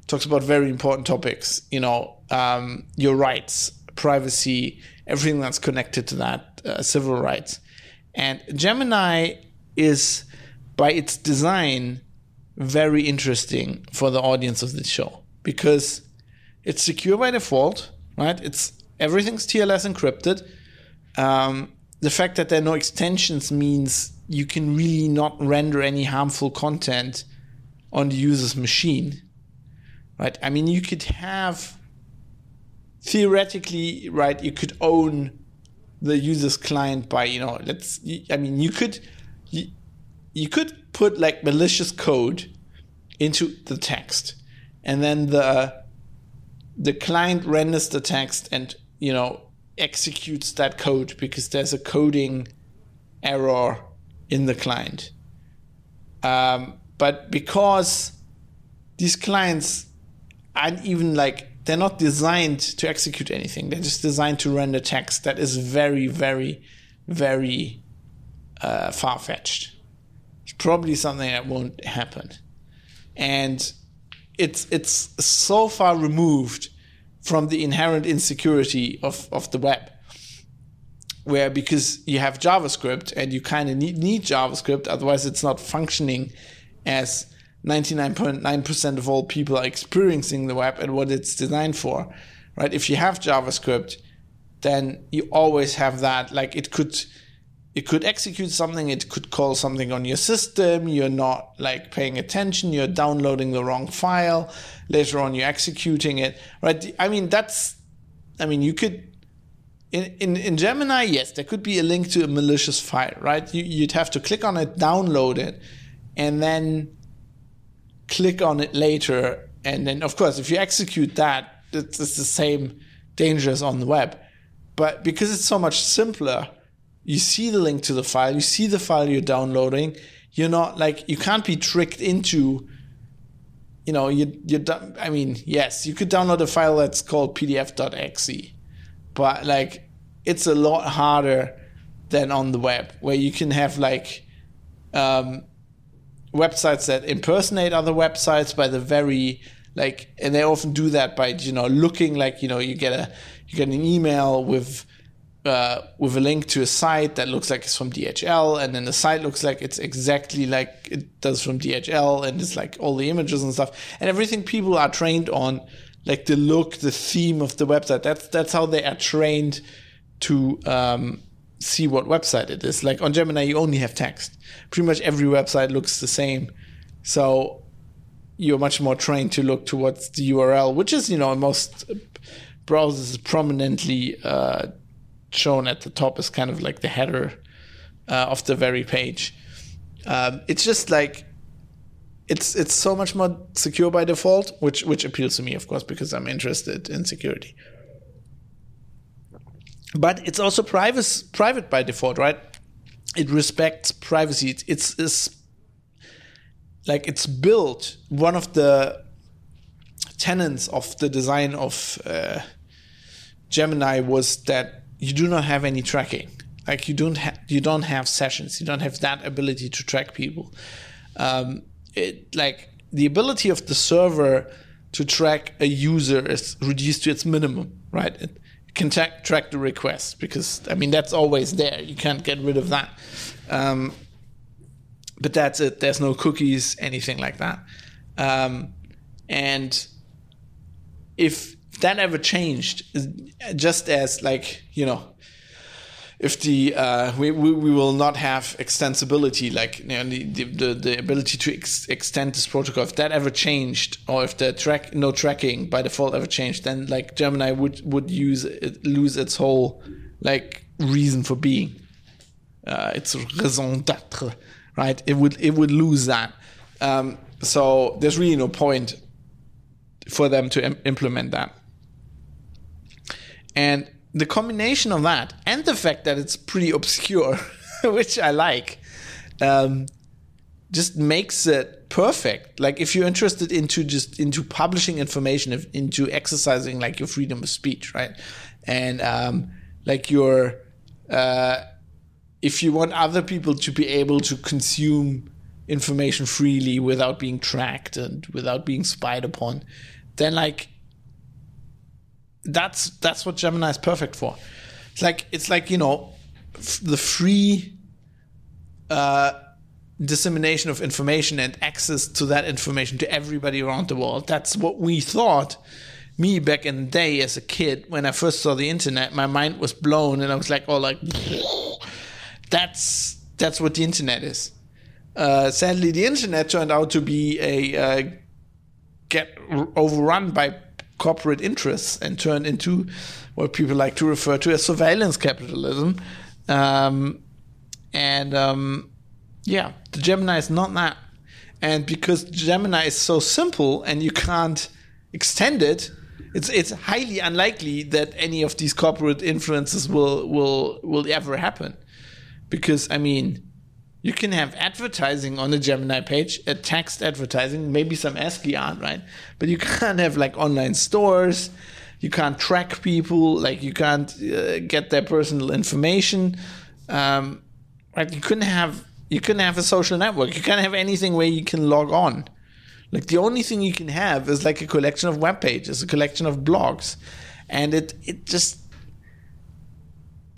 talks about very important topics. You know, um, your rights, privacy, everything that's connected to that, uh, civil rights, and Gemini is by its design, very interesting for the audience of this show because it's secure by default, right? It's everything's TLS encrypted. Um, the fact that there are no extensions means you can really not render any harmful content on the user's machine, right? I mean, you could have theoretically, right? You could own the user's client by, you know, let's. I mean, you could. You, you could put like malicious code into the text and then the the client renders the text and you know executes that code because there's a coding error in the client um, but because these clients aren't even like they're not designed to execute anything they're just designed to render text that is very very very uh, far-fetched it's probably something that won't happen. And it's it's so far removed from the inherent insecurity of, of the web. Where because you have JavaScript and you kind of need, need JavaScript, otherwise it's not functioning as 99.9% of all people are experiencing the web and what it's designed for, right? If you have JavaScript, then you always have that. Like it could it could execute something it could call something on your system you're not like paying attention you're downloading the wrong file later on you're executing it right i mean that's i mean you could in, in, in Gemini, yes, there could be a link to a malicious file, right? You, you'd have to click on it, download it, and then click on it later. And then, of course, if you execute that, it's, it's the same danger as on the web. But because it's so much simpler, you see the link to the file, you see the file you're downloading. You're not like you can't be tricked into. You know, you you. I mean, yes, you could download a file that's called PDF.exe, but like it's a lot harder than on the web, where you can have like um, websites that impersonate other websites by the very like, and they often do that by you know looking like you know you get a you get an email with uh, with a link to a site that looks like it's from DHL, and then the site looks like it's exactly like it does from DHL, and it's like all the images and stuff, and everything people are trained on, like the look, the theme of the website. That's that's how they are trained to um, see what website it is. Like on Gemini, you only have text. Pretty much every website looks the same, so you're much more trained to look towards the URL, which is you know in most browsers prominently. Uh, shown at the top is kind of like the header uh, of the very page. Um, it's just like it's it's so much more secure by default, which which appeals to me, of course, because I'm interested in security. But it's also private private by default, right? It respects privacy. It's, it's, it's like it's built. One of the tenets of the design of uh, Gemini was that you do not have any tracking. Like you don't have you don't have sessions. You don't have that ability to track people. Um, it like the ability of the server to track a user is reduced to its minimum, right? It can track, the requests because, I mean, that's always there. You can't get rid of that. Um, but that's it. There's no cookies, anything like that. Um, and if that ever changed, just as like you know, if the uh, we, we, we will not have extensibility, like you know, the, the the ability to ex- extend this protocol, if that ever changed, or if the track no tracking by default ever changed, then like Gemini would would use it, lose its whole like reason for being, uh, its raison d'être, right? It would it would lose that. Um, so there's really no point for them to Im- implement that. And the combination of that and the fact that it's pretty obscure, which I like, um, just makes it perfect. Like if you're interested into just into publishing information, if, into exercising like your freedom of speech, right? And um, like your, uh, if you want other people to be able to consume information freely without being tracked and without being spied upon, then like that's that's what Gemini is perfect for. It's like it's like you know f- the free uh, dissemination of information and access to that information to everybody around the world. That's what we thought. Me back in the day as a kid, when I first saw the internet, my mind was blown, and I was like, "Oh, like that's that's what the internet is." Uh, sadly, the internet turned out to be a uh, get overrun by corporate interests and turn into what people like to refer to as surveillance capitalism. Um, and um, yeah, the Gemini is not that. And because Gemini is so simple and you can't extend it, it's it's highly unlikely that any of these corporate influences will will will ever happen. Because I mean, you can have advertising on the Gemini page, a text advertising, maybe some ASCII art, right? But you can't have like online stores. You can't track people. Like you can't uh, get their personal information. Um, right? You couldn't have you couldn't have a social network. You can't have anything where you can log on. Like the only thing you can have is like a collection of web pages, a collection of blogs, and it it just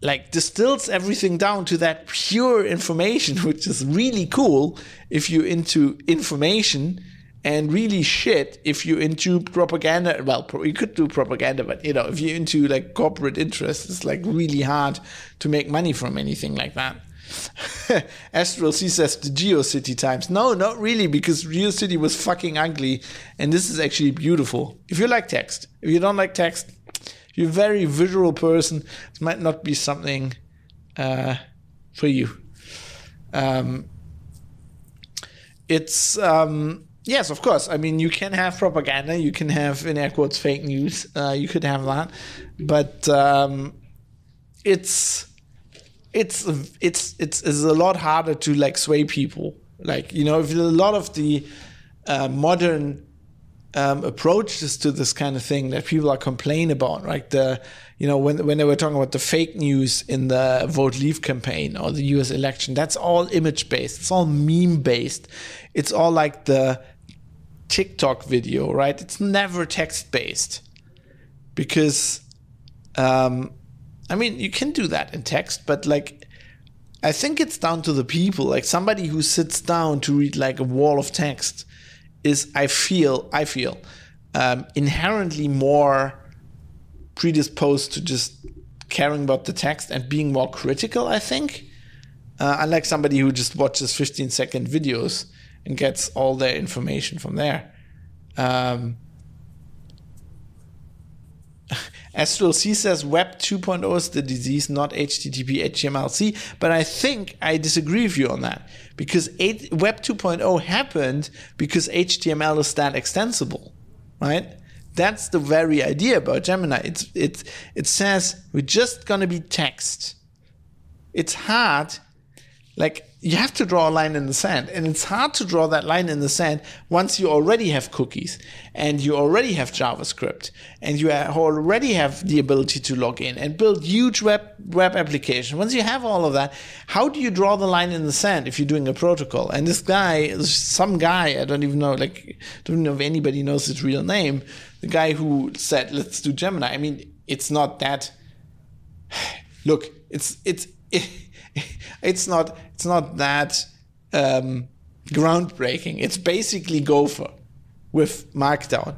like distills everything down to that pure information, which is really cool if you're into information and really shit if you're into propaganda. Well, you could do propaganda, but you know, if you're into like corporate interests, it's like really hard to make money from anything like that. Astral C says the GeoCity times. No, not really, because GeoCity was fucking ugly, and this is actually beautiful. If you like text, if you don't like text, you're a very visual person, it might not be something uh, for you. Um, it's um, yes, of course. I mean, you can have propaganda, you can have in air quotes fake news, uh, you could have that, but um, it's it's it's it's it's a lot harder to like sway people. Like you know, if a lot of the uh, modern um, approaches to this kind of thing that people are complaining about, right? The you know when when they were talking about the fake news in the vote leave campaign or the U.S. election, that's all image based. It's all meme based. It's all like the TikTok video, right? It's never text based because, um, I mean, you can do that in text, but like. I think it's down to the people. Like somebody who sits down to read like a wall of text is I feel I feel um, inherently more predisposed to just caring about the text and being more critical. I think, uh, unlike somebody who just watches 15 second videos and gets all their information from there. Um, Astral C says Web 2.0 is the disease, not HTTP, HTML, But I think I disagree with you on that because Web 2.0 happened because HTML is that extensible, right? That's the very idea about Gemini. It's it it says we're just gonna be text. It's hard. Like you have to draw a line in the sand and it's hard to draw that line in the sand once you already have cookies and you already have javascript and you already have the ability to log in and build huge web web application. Once you have all of that how do you draw the line in the sand if you're doing a protocol? And this guy some guy i don't even know like don't know if anybody knows his real name the guy who said let's do gemini. I mean it's not that look it's it's it, it's not it's not that um, groundbreaking. It's basically Gopher with Markdown.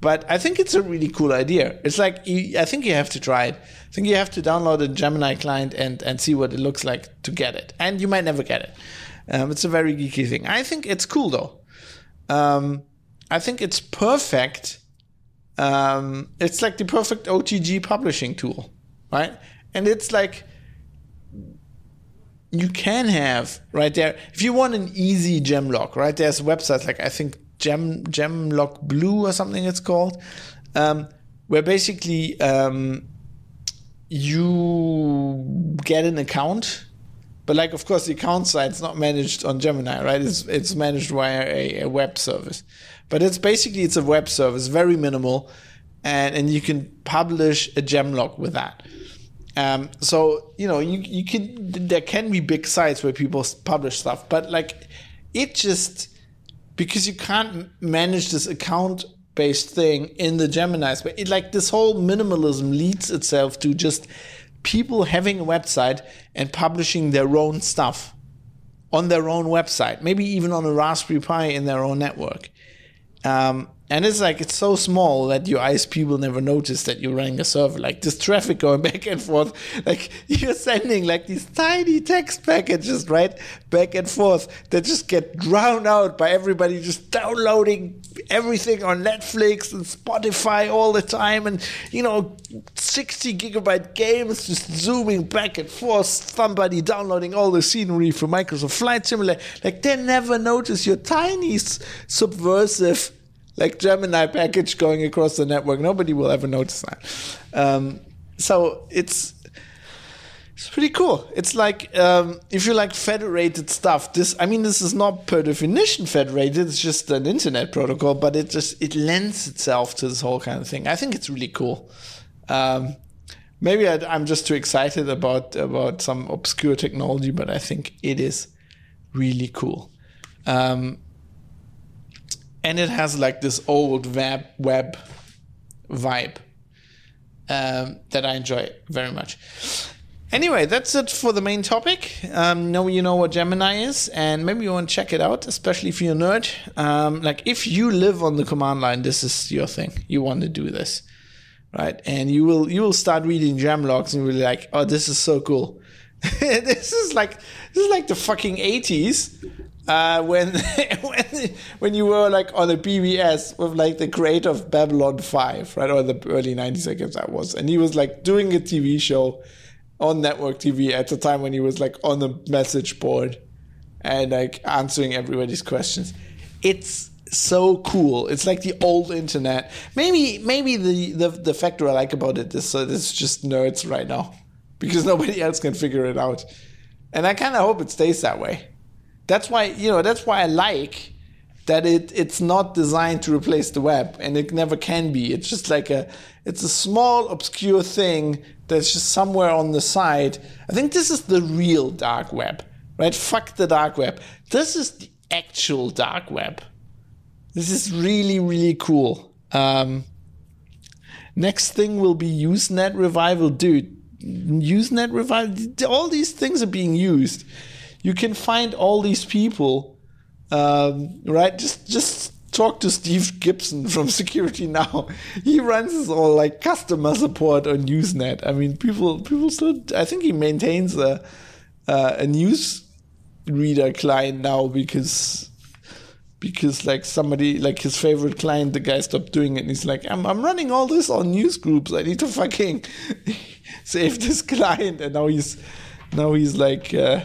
But I think it's a really cool idea. It's like you, I think you have to try it. I think you have to download a Gemini client and and see what it looks like to get it. And you might never get it. Um, it's a very geeky thing. I think it's cool though. Um, I think it's perfect. Um, it's like the perfect OTG publishing tool, right? And it's like you can have right there if you want an easy gemlog right there's websites like i think gem gemlog blue or something it's called um, where basically um, you get an account but like of course the account side's not managed on gemini right it's it's managed via a, a web service. But it's basically it's a web service very minimal and and you can publish a gem gemlog with that um, so you know, you you can there can be big sites where people publish stuff, but like it just because you can't manage this account based thing in the Gemini space. It like this whole minimalism leads itself to just people having a website and publishing their own stuff on their own website, maybe even on a Raspberry Pi in their own network. Um, and it's like it's so small that your ISP will never notice that you're running a server. Like this traffic going back and forth, like you're sending like these tiny text packages, right, back and forth that just get drowned out by everybody just downloading everything on Netflix and Spotify all the time, and you know, 60 gigabyte games just zooming back and forth. Somebody downloading all the scenery from Microsoft Flight Simulator. Like they never notice your tiny subversive like Gemini package going across the network. Nobody will ever notice that. Um, so it's it's pretty cool. It's like um, if you like federated stuff. This, I mean, this is not per definition federated. It's just an internet protocol, but it just it lends itself to this whole kind of thing. I think it's really cool. Um, maybe I, am just too excited about about some obscure technology, but I think it is really cool. Um, and it has like this old web web vibe um, that I enjoy very much. Anyway, that's it for the main topic. Um, now you know what Gemini is, and maybe you want to check it out, especially if you're a nerd. Um, like if you live on the command line, this is your thing. You want to do this, right? And you will you will start reading gem logs and you'll be like, oh, this is so cool. this is like this is like the fucking 80s uh, when when when you were like on a BBS with like the creator of Babylon Five, right, or the early '90s, I guess that was, and he was like doing a TV show on network TV at the time when he was like on the message board and like answering everybody's questions. It's so cool. It's like the old internet. Maybe maybe the the, the factor I like about it is that it's just nerds right now because nobody else can figure it out, and I kind of hope it stays that way that's why you know that's why I like that it it's not designed to replace the web and it never can be. It's just like a it's a small obscure thing that's just somewhere on the side. I think this is the real dark web, right? Fuck the dark web. This is the actual dark web. This is really really cool. Um, next thing will be Usenet revival, dude. Usenet revival. All these things are being used you can find all these people, um, right? Just just talk to Steve Gibson from Security Now. He runs all like customer support on Usenet. I mean, people people still. I think he maintains a uh, a news reader client now because because like somebody like his favorite client the guy stopped doing it and he's like i'm, I'm running all this on news groups i need to fucking save this client and now he's now he's like uh,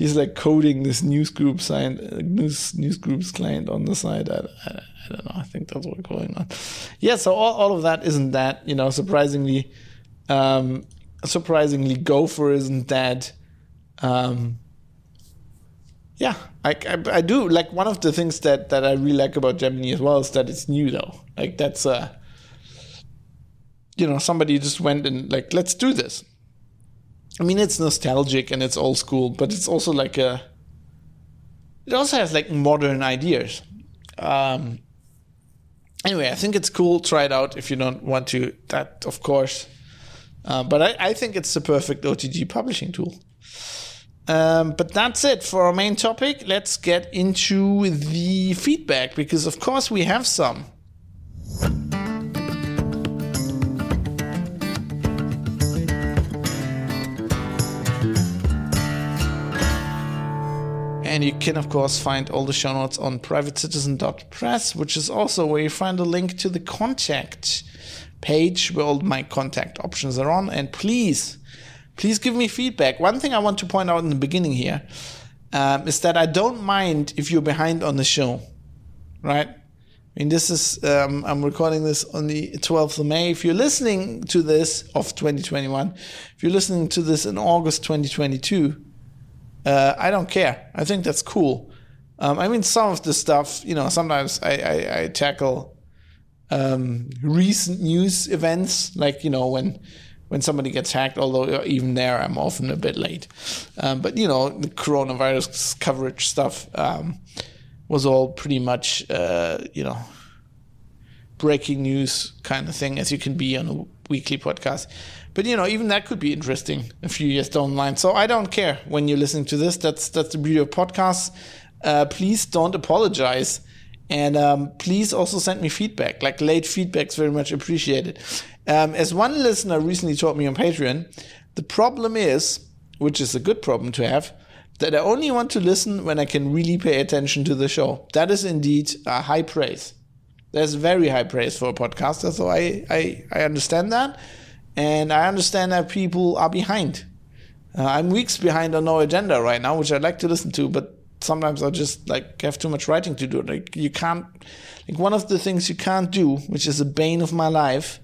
he's like coding this news group sign news news groups client on the side. I, I, I, don't know. I think that's what's going on. Yeah. So all, all of that isn't that you know surprisingly, um, surprisingly Gopher isn't that um, yeah, I, I, I do like one of the things that that I really like about Gemini as well is that it's new though. Like that's uh, you know, somebody just went and like let's do this. I mean, it's nostalgic and it's old school, but it's also like a. It also has like modern ideas. Um, anyway, I think it's cool. Try it out if you don't want to. That of course, uh, but I, I think it's the perfect OTG publishing tool. Um, but that's it for our main topic. Let's get into the feedback because, of course, we have some. And you can, of course, find all the show notes on privatecitizen.press, which is also where you find a link to the contact page where all my contact options are on. And please, please give me feedback. One thing I want to point out in the beginning here um, is that I don't mind if you're behind on the show, right? I mean, this is, um, I'm recording this on the 12th of May. If you're listening to this of 2021, if you're listening to this in August 2022, uh, I don't care. I think that's cool. Um, I mean, some of the stuff, you know, sometimes I, I, I tackle um, recent news events, like, you know, when when somebody gets hacked, although even there I'm often a bit late. Um, but you know, the coronavirus coverage stuff um, was all pretty much, uh, you know, breaking news kind of thing, as you can be on a weekly podcast. But you know, even that could be interesting a few years down the line. So I don't care when you're listening to this. That's that's the beauty of podcasts. Uh, please don't apologize. And um, please also send me feedback. Like late feedback is very much appreciated. Um, as one listener recently told me on Patreon, the problem is, which is a good problem to have, that I only want to listen when I can really pay attention to the show. That is indeed a high praise. That's very high praise for a podcaster. So I, I, I understand that. And I understand that people are behind. Uh, I'm weeks behind on No Agenda right now, which I'd like to listen to, but sometimes I just like have too much writing to do. Like you can't, like one of the things you can't do, which is a bane of my life,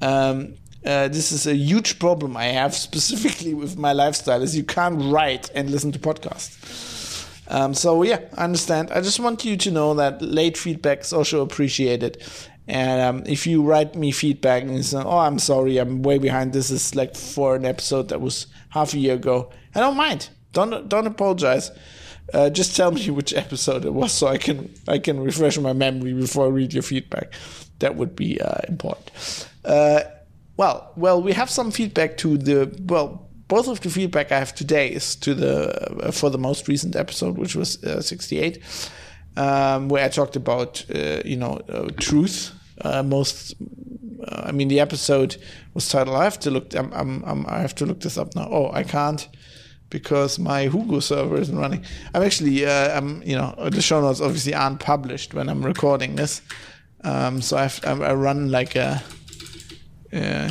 um, uh, this is a huge problem I have specifically with my lifestyle is you can't write and listen to podcasts. Um, so yeah, I understand. I just want you to know that late feedback is also appreciated. And um, if you write me feedback and say, "Oh, I'm sorry, I'm way behind. This is like for an episode that was half a year ago," I don't mind. Don't don't apologize. Uh, just tell me which episode it was, so I can I can refresh my memory before I read your feedback. That would be uh, important. Uh, well, well, we have some feedback to the well. Both of the feedback I have today is to the uh, for the most recent episode, which was uh, 68, um, where I talked about uh, you know uh, truth. Uh, most, I mean, the episode was titled. I have to look. I'm, I'm, I'm, i have to look this up now. Oh, I can't because my Hugo server isn't running. I'm actually, I'm you know the show notes obviously aren't published when I'm recording this, um, so I've, I run like a uh,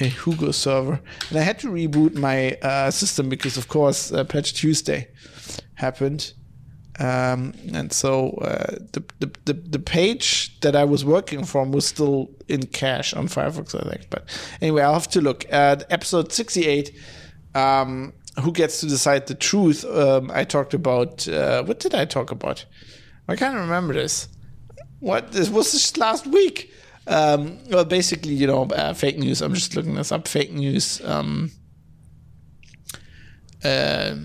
a Hugo server, and I had to reboot my uh, system because, of course, uh, Patch Tuesday happened, um, and so uh, the, the, the the page that I was working from was still in cache on Firefox, I think. But anyway, I'll have to look at episode sixty-eight. Um, who gets to decide the truth? Um, I talked about uh, what did I talk about? I can't remember this. What this was this last week? Um, well, basically, you know, uh, fake news. I'm just looking this up. Fake news. Um, uh,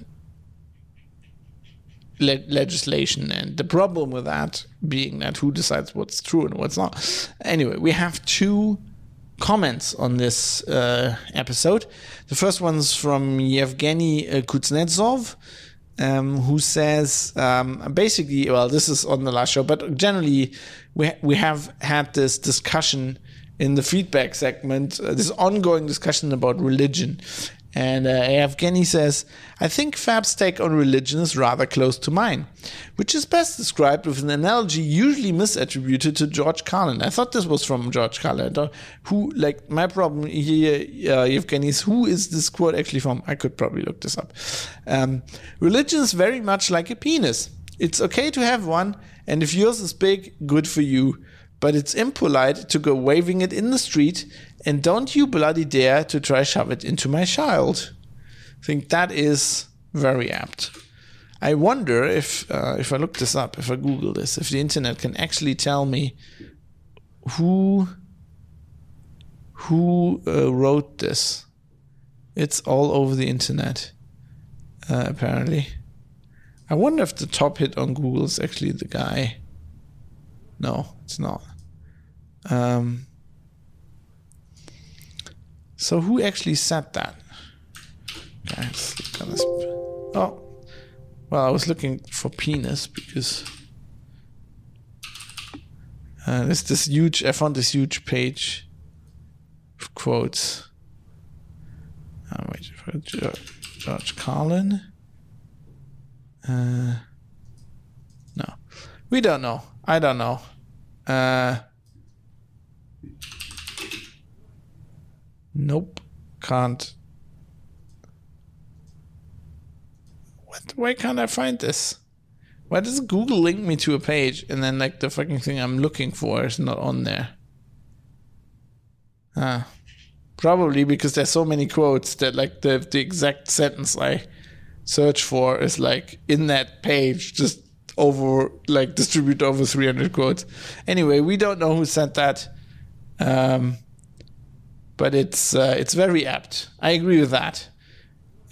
le- legislation, and the problem with that being that who decides what's true and what's not. Anyway, we have two comments on this uh, episode. The first one's from Yevgeny Kuznetsov um, who says um, basically, well, this is on the last show, but generally, we we have had this discussion in the feedback segment, uh, this ongoing discussion about religion, and uh, Evgeny says, I think Fab's take on religion is rather close to mine, which is best described with an analogy usually misattributed to George Carlin. I thought this was from George Carlin. Who, like, my problem here, uh, Evgeny, is who is this quote actually from? I could probably look this up. Um, religion is very much like a penis. It's okay to have one, and if yours is big, good for you but it's impolite to go waving it in the street, and don't you bloody dare to try shove it into my child. I think that is very apt. I wonder if uh, if I look this up, if I Google this, if the internet can actually tell me who who uh, wrote this. It's all over the internet, uh, apparently. I wonder if the top hit on Google is actually the guy. No, it's not. Um, so who actually said that? Okay, oh, well, I was looking for penis because uh, there's this huge. I found this huge page of quotes. Uh, wait for George, George Carlin. Uh, no, we don't know. I don't know. Uh, nope, can't. What? Why can't I find this? Why does Google link me to a page and then like the fucking thing I'm looking for is not on there? Ah, probably because there's so many quotes that like the the exact sentence I search for is like in that page, just over like distribute over 300 quotes. Anyway, we don't know who sent that, um, but it's uh, it's very apt. I agree with that.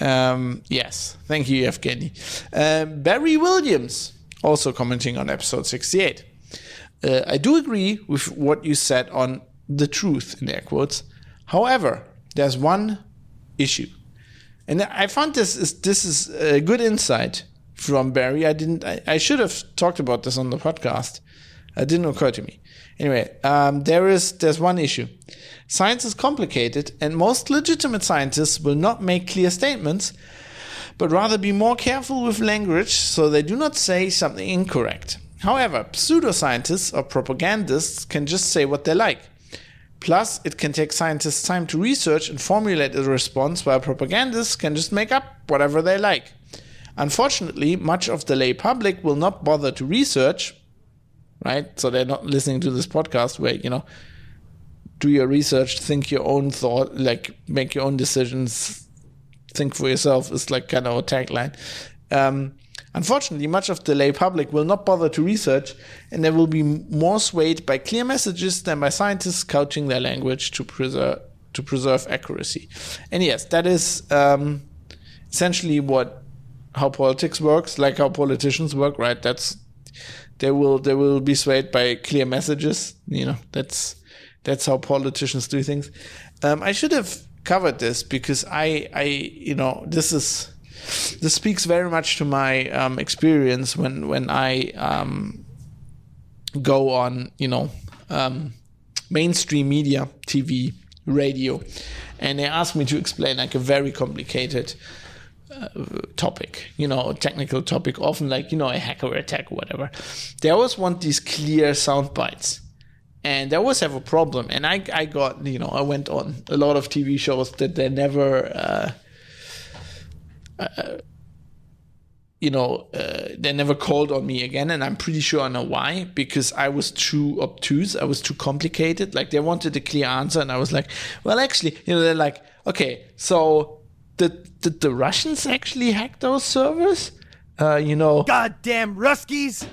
Um, yes, thank you, Evgeny. Um, Barry Williams also commenting on episode 68. Uh, I do agree with what you said on the truth in air quotes. However, there's one issue. And I found this is this is a good insight from Barry. I didn't. I, I should have talked about this on the podcast. It didn't occur to me. Anyway, um, there is there's one issue. Science is complicated, and most legitimate scientists will not make clear statements, but rather be more careful with language so they do not say something incorrect. However, pseudoscientists or propagandists can just say what they like. Plus, it can take scientists time to research and formulate a response, while propagandists can just make up whatever they like. Unfortunately, much of the lay public will not bother to research, right? So they're not listening to this podcast where, you know, do your research, think your own thought, like make your own decisions, think for yourself is like kind of a tagline. Um, Unfortunately, much of the lay public will not bother to research, and they will be more swayed by clear messages than by scientists couching their language to preserve to preserve accuracy. And yes, that is um, essentially what how politics works, like how politicians work, right? That's they will they will be swayed by clear messages. You know, that's that's how politicians do things. Um, I should have covered this because I I you know this is this speaks very much to my um, experience when when I um, go on, you know, um, mainstream media, TV, radio, and they ask me to explain like a very complicated uh, topic, you know, technical topic, often like you know a hacker attack whatever. They always want these clear sound bites. And they always have a problem. And I, I got, you know, I went on a lot of TV shows that they never, uh, uh, you know, uh, they never called on me again. And I'm pretty sure I know why, because I was too obtuse. I was too complicated. Like they wanted a clear answer. And I was like, well, actually, you know, they're like, okay, so did, did the Russians actually hack those servers? Uh, you know, goddamn Ruskies.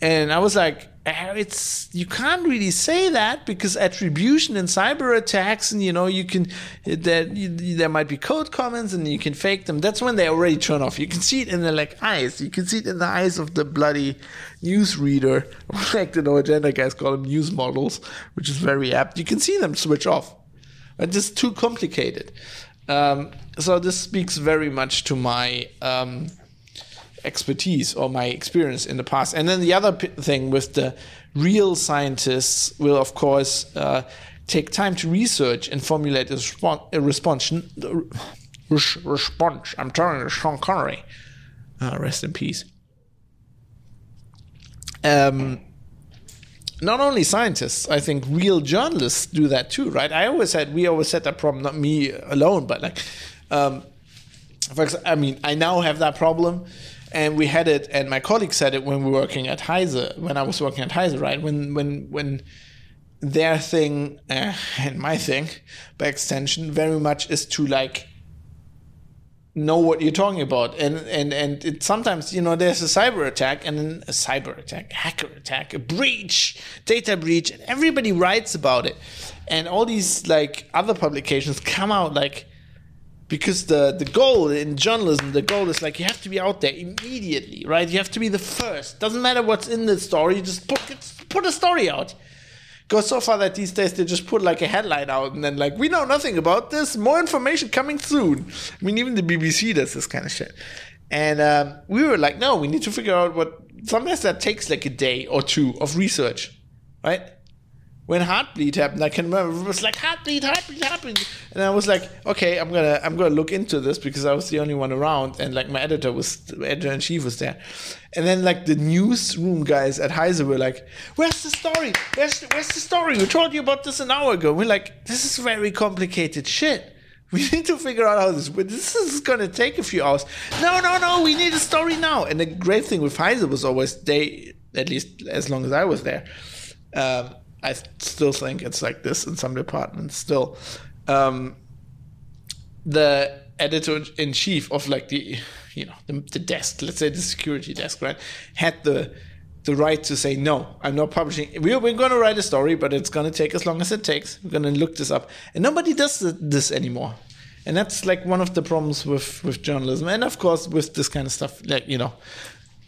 And I was like, it's you can't really say that because attribution and cyber attacks and you know you can that there might be code comments and you can fake them. That's when they already turn off. You can see it in the like eyes. You can see it in the eyes of the bloody news reader like the no agenda guys call them news models which is very apt. You can see them switch off. It's just too complicated. Um, so this speaks very much to my um, expertise or my experience in the past. And then the other p- thing with the real scientists will, of course, uh, take time to research and formulate a, a response. Res- response. I'm telling you, Sean Connery. Uh, rest in peace. Um, not only scientists, I think real journalists do that too, right? I always had, we always had that problem, not me alone, but like, um, for example, I mean, I now have that problem and we had it and my colleague said it when we were working at Heise when I was working at Heise right? When when when their thing uh, and my thing by extension very much is to like know what you're talking about. And and and it sometimes you know there's a cyber attack and then a cyber attack hacker attack a breach data breach and everybody writes about it. And all these like other publications come out like because the the goal in journalism the goal is like you have to be out there immediately right? You have to be the first. Doesn't matter what's in the story you just put put a story out. Goes so far that these days they just put like a headline out and then like we know nothing about this. More information coming soon. I mean even the bbc does this kind of shit. And um, we were like no we need to figure out what sometimes that takes like a day or two of research right when Heartbleed happened, I can remember it was like Heartbleed, Heartbleed, Heartbleed, and I was like, okay, I'm gonna I'm gonna look into this because I was the only one around, and like my editor was editor in chief was there, and then like the newsroom guys at Heise were like, where's the story? Where's the, where's the story? We told you about this an hour ago. We're like, this is very complicated shit. We need to figure out how this. But This is to take a few hours. No, no, no. We need a story now. And the great thing with Heise was always they, at least as long as I was there. Um, I still think it's like this in some departments still. Um, the editor in chief of like the you know the, the, desk, let's say the security desk, right, had the the right to say no. I'm not publishing. We're, we're going to write a story, but it's going to take as long as it takes. We're going to look this up, and nobody does this anymore. And that's like one of the problems with with journalism, and of course with this kind of stuff. Like you know,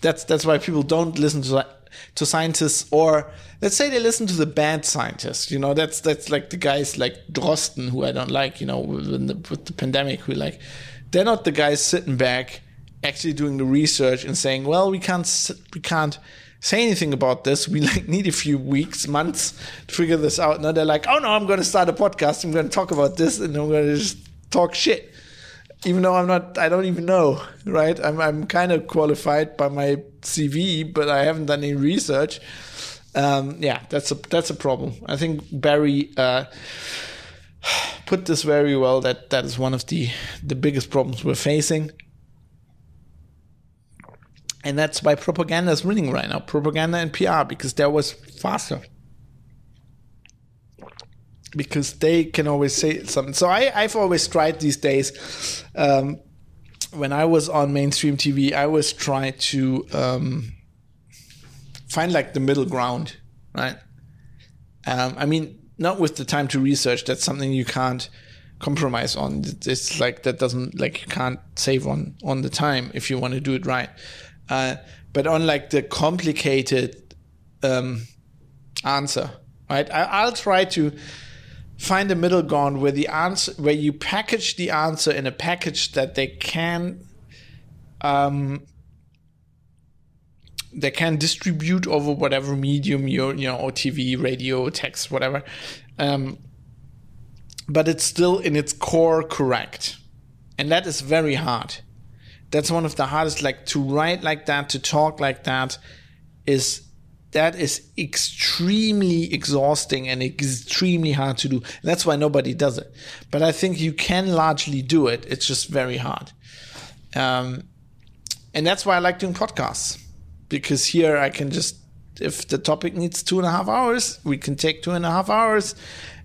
that's that's why people don't listen to to scientists or let's say they listen to the bad scientists you know that's that's like the guys like drosten who i don't like you know with the, with the pandemic who like they're not the guys sitting back actually doing the research and saying well we can't we can't say anything about this. We like need a few weeks months to figure this out. Now they're like oh no i'm going to start a podcast. I'm going to talk about this and i'm going to just talk shit even though I'm not, I don't even know, right? I'm, I'm kind of qualified by my CV, but I haven't done any research. Um, yeah, that's a that's a problem. I think Barry uh, put this very well. That that is one of the the biggest problems we're facing, and that's why propaganda is winning right now. Propaganda and PR because there was faster because they can always say something. So I, I've always tried these days. Um, when I was on mainstream TV, I was trying to um, find like the middle ground, right? Um, I mean, not with the time to research. That's something you can't compromise on. It's like that doesn't like you can't save on on the time if you want to do it right. Uh, but on like the complicated um, answer, right? I, I'll try to find a middle ground where the answer where you package the answer in a package that they can um, they can distribute over whatever medium you're you know TV, radio, text, whatever. Um, but it's still in its core correct. And that is very hard. That's one of the hardest like to write like that, to talk like that is that is extremely exhausting and extremely hard to do. And that's why nobody does it. But I think you can largely do it. It's just very hard. Um, and that's why I like doing podcasts because here I can just, if the topic needs two and a half hours, we can take two and a half hours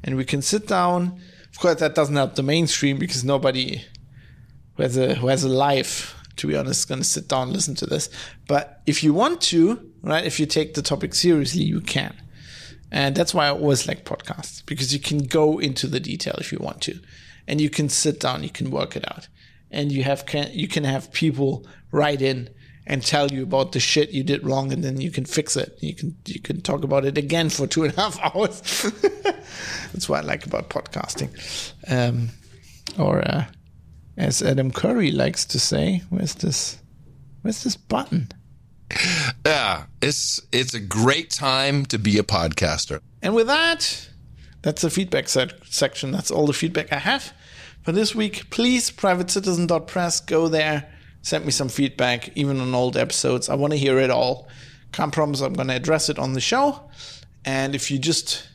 and we can sit down. Of course, that doesn't help the mainstream because nobody who has a, who has a life, to be honest, is going to sit down and listen to this. But if you want to, right? If you take the topic seriously, you can. And that's why I always like podcasts because you can go into the detail if you want to, and you can sit down, you can work it out, and you have can you can have people write in and tell you about the shit you did wrong, and then you can fix it. You can you can talk about it again for two and a half hours. that's what I like about podcasting, um, or uh, as Adam Curry likes to say, "Where's this? Where's this button?" Yeah, it's it's a great time to be a podcaster. And with that, that's the feedback section. That's all the feedback I have for this week. Please, privatecitizen.press, go there, send me some feedback, even on old episodes. I want to hear it all. Can't promise I'm going to address it on the show. And if you just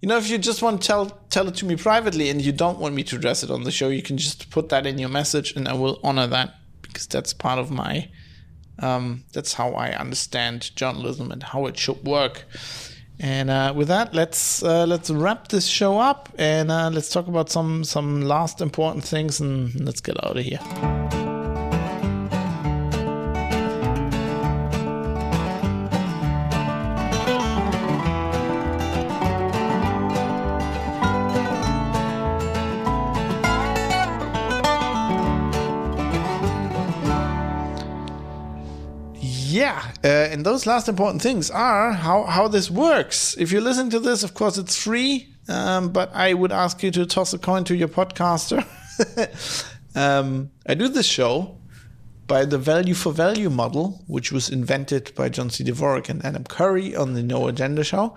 you know, if you just want to tell tell it to me privately and you don't want me to address it on the show, you can just put that in your message and I will honor that because that's part of my um, that's how I understand journalism and how it should work. And uh, with that, let's uh, let's wrap this show up and uh, let's talk about some some last important things and let's get out of here. Yeah, uh, and those last important things are how, how this works. If you listen to this, of course, it's free, um, but I would ask you to toss a coin to your podcaster. um, I do this show by the value for value model, which was invented by John C. Dvorak and Adam Curry on the No Agenda show,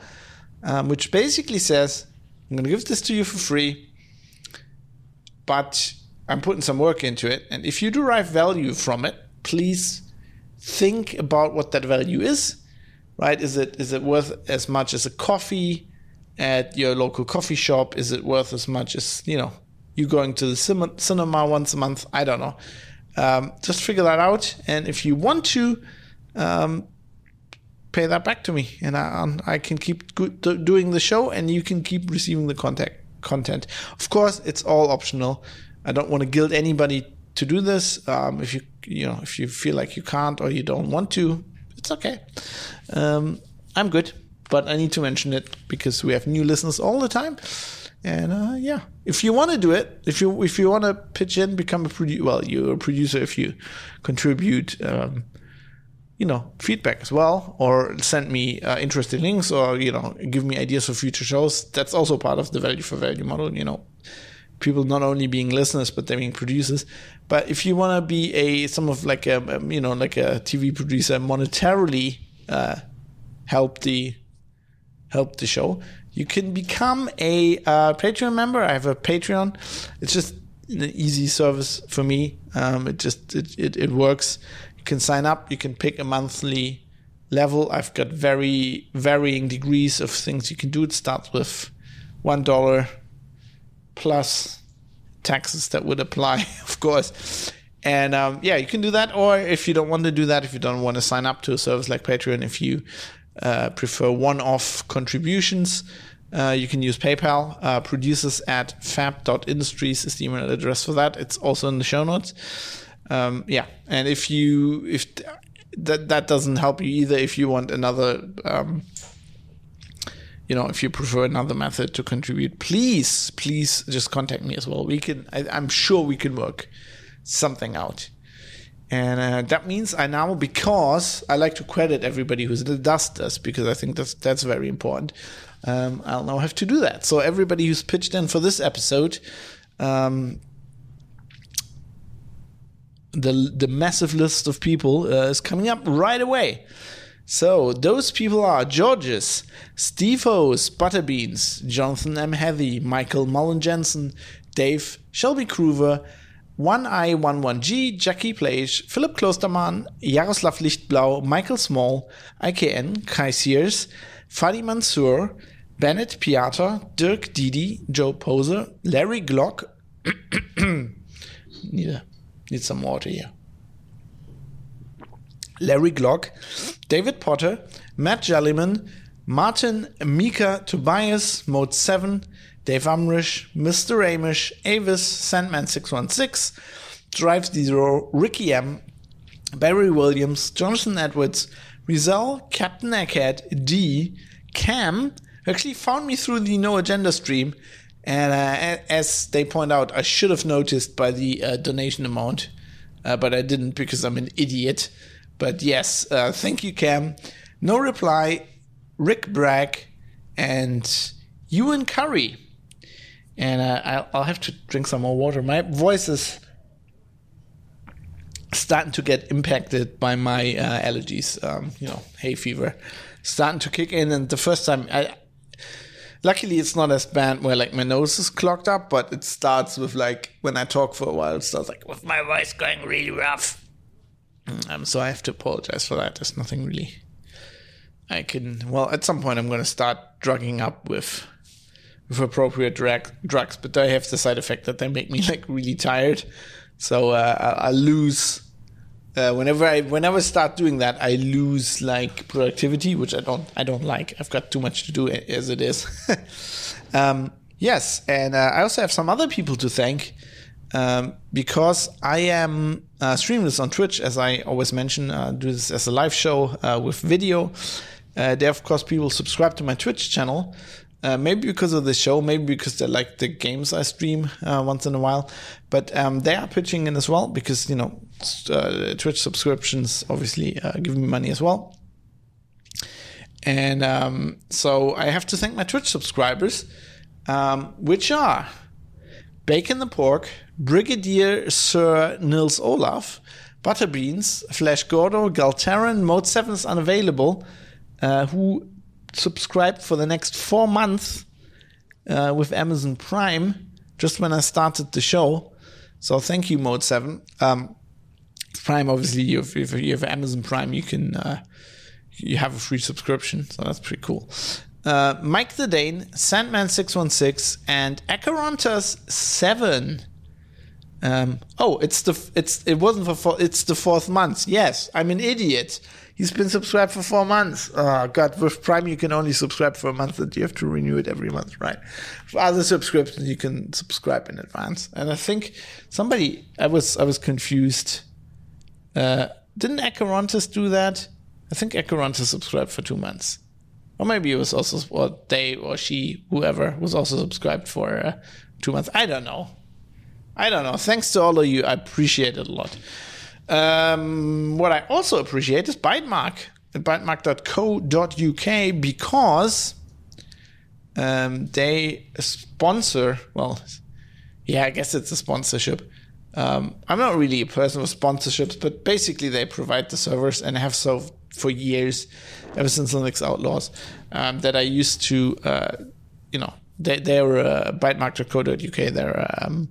um, which basically says, I'm going to give this to you for free, but I'm putting some work into it. And if you derive value from it, please think about what that value is. Right? Is it is it worth as much as a coffee at your local coffee shop? Is it worth as much as you know you going to the cinema once a month? I don't know. Um, just figure that out, and if you want to, um, pay that back to me, and I, I can keep good, doing the show, and you can keep receiving the contact content. Of course, it's all optional. I don't want to guilt anybody to do this. Um, if you you know if you feel like you can't or you don't want to, it's okay. Um, I'm good, but I need to mention it because we have new listeners all the time. And uh, yeah, if you want to do it, if you if you want to pitch in, become a producer. Well, you're a producer if you contribute. Um, you know, feedback as well, or send me uh, interesting links, or you know, give me ideas for future shows. That's also part of the value for value model. You know, people not only being listeners but they're being producers. But if you want to be a some of like a um, you know like a TV producer monetarily uh, help the help the show, you can become a uh, Patreon member. I have a Patreon. It's just an easy service for me. Um, it just it, it, it works. You can sign up. You can pick a monthly level. I've got very varying degrees of things you can do. It starts with one dollar plus taxes that would apply, of course. And um, yeah, you can do that. Or if you don't want to do that, if you don't want to sign up to a service like Patreon, if you uh, prefer one off contributions, uh, you can use PayPal. Uh, producers at fab.industries is the email address for that. It's also in the show notes. Um, yeah, and if you if that that doesn't help you either, if you want another um, you know, if you prefer another method to contribute, please, please just contact me as well. We can, I, am sure we can work something out. And uh, that means I now, because I like to credit everybody who does this, because I think that's that's very important. Um, I'll now have to do that. So everybody who's pitched in for this episode, um, the the massive list of people uh, is coming up right away. So those people are Georges, Steve Hose, Butterbeans, Jonathan M. Heathy, Michael Mullen Jensen, Dave, Shelby Groover, One I 11G, Jackie Plage, Philipp Klostermann, Jaroslav Lichtblau, Michael Small, IKN, Kai Sears, Fadi Mansour, Bennett Piata, Dirk Didi, Joe Poser, Larry Glock. need, need some water here. Larry Glock, David Potter, Matt Jellyman, Martin Mika Tobias, Mode 7, Dave Umrish, Mr. Amish, Avis, Sandman616, Drive Zero, Ricky M, Barry Williams, Jonathan Edwards, Rizal, Captain Egghead, D, Cam, actually found me through the No Agenda stream. And uh, as they point out, I should have noticed by the uh, donation amount, uh, but I didn't because I'm an idiot. But yes, uh, thank you, Cam. No reply, Rick Bragg, and Ewan Curry. And uh, I'll have to drink some more water. My voice is starting to get impacted by my uh, allergies. Um, you know, hay fever starting to kick in. And the first time, I, luckily, it's not as bad where like my nose is clogged up, but it starts with like when I talk for a while, it starts like with my voice going really rough. Um, so I have to apologize for that. There's nothing really I can. Well, at some point, I'm going to start drugging up with with appropriate drag, drugs, but they have the side effect that they make me like really tired. So uh, I, I, lose uh, whenever I whenever I start doing that. I lose like productivity, which I don't I don't like. I've got too much to do as it is. um, yes, and uh, I also have some other people to thank um, because I am uh, streaming this on Twitch, as I always mention, uh, do this as a live show uh, with video. Uh, there, of course, people subscribe to my Twitch channel. Uh, maybe because of the show, maybe because they like the games I stream uh, once in a while. But um, they are pitching in as well because you know uh, Twitch subscriptions obviously uh, give me money as well. And um, so I have to thank my Twitch subscribers, um, which are Bacon the Pork, Brigadier Sir Nils Olaf, Butterbeans, Flash Gordo, Galtaran, Mode 7 is unavailable, uh, who subscribed for the next four months uh, with Amazon Prime just when I started the show. So thank you, Mode 7. Um, Prime, obviously, if, if you have Amazon Prime, you can uh, you have a free subscription, so that's pretty cool. Uh, Mike the Dane, Sandman616, and Acherontas7. Um, oh, it's the it's it wasn't for four, it's the fourth month. Yes, I'm an idiot. He's been subscribed for four months. Oh God, with Prime you can only subscribe for a month, and you have to renew it every month, right? For other subscriptions, you can subscribe in advance. And I think somebody I was I was confused. Uh, didn't Acherontas do that? I think Acherontas subscribed for two months, or maybe it was also or they or she whoever was also subscribed for uh, two months. I don't know. I don't know. Thanks to all of you. I appreciate it a lot. Um, what I also appreciate is Bytemark at bytemark.co.uk because um, they sponsor, well, yeah, I guess it's a sponsorship. Um, I'm not really a person with sponsorships, but basically they provide the servers and have so for years, ever since Linux Outlaws, um, that I used to, uh, you know, they, they're uh, bytemark.co.uk. They're um,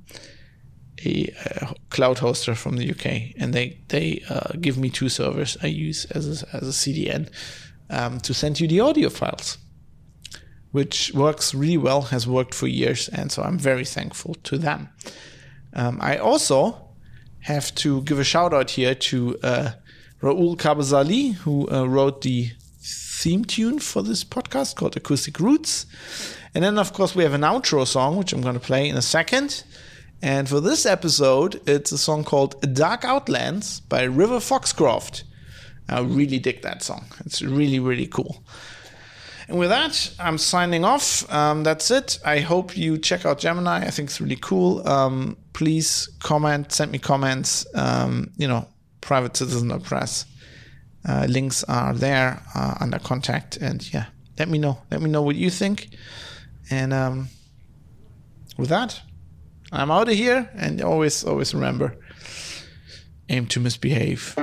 a, a, cloud hoster from the UK, and they they uh, give me two servers I use as a, as a CDN um, to send you the audio files, which works really well, has worked for years, and so I'm very thankful to them. Um, I also have to give a shout out here to uh, Raul Kabazali, who uh, wrote the theme tune for this podcast called Acoustic Roots. And then, of course, we have an outro song, which I'm going to play in a second. And for this episode, it's a song called Dark Outlands by River Foxcroft. I really dig that song. It's really, really cool. And with that, I'm signing off. Um, that's it. I hope you check out Gemini. I think it's really cool. Um, please comment, send me comments. Um, you know, private citizen or press. Uh, links are there uh, under contact. And yeah, let me know. Let me know what you think. And um, with that, I'm out of here, and always, always remember aim to misbehave.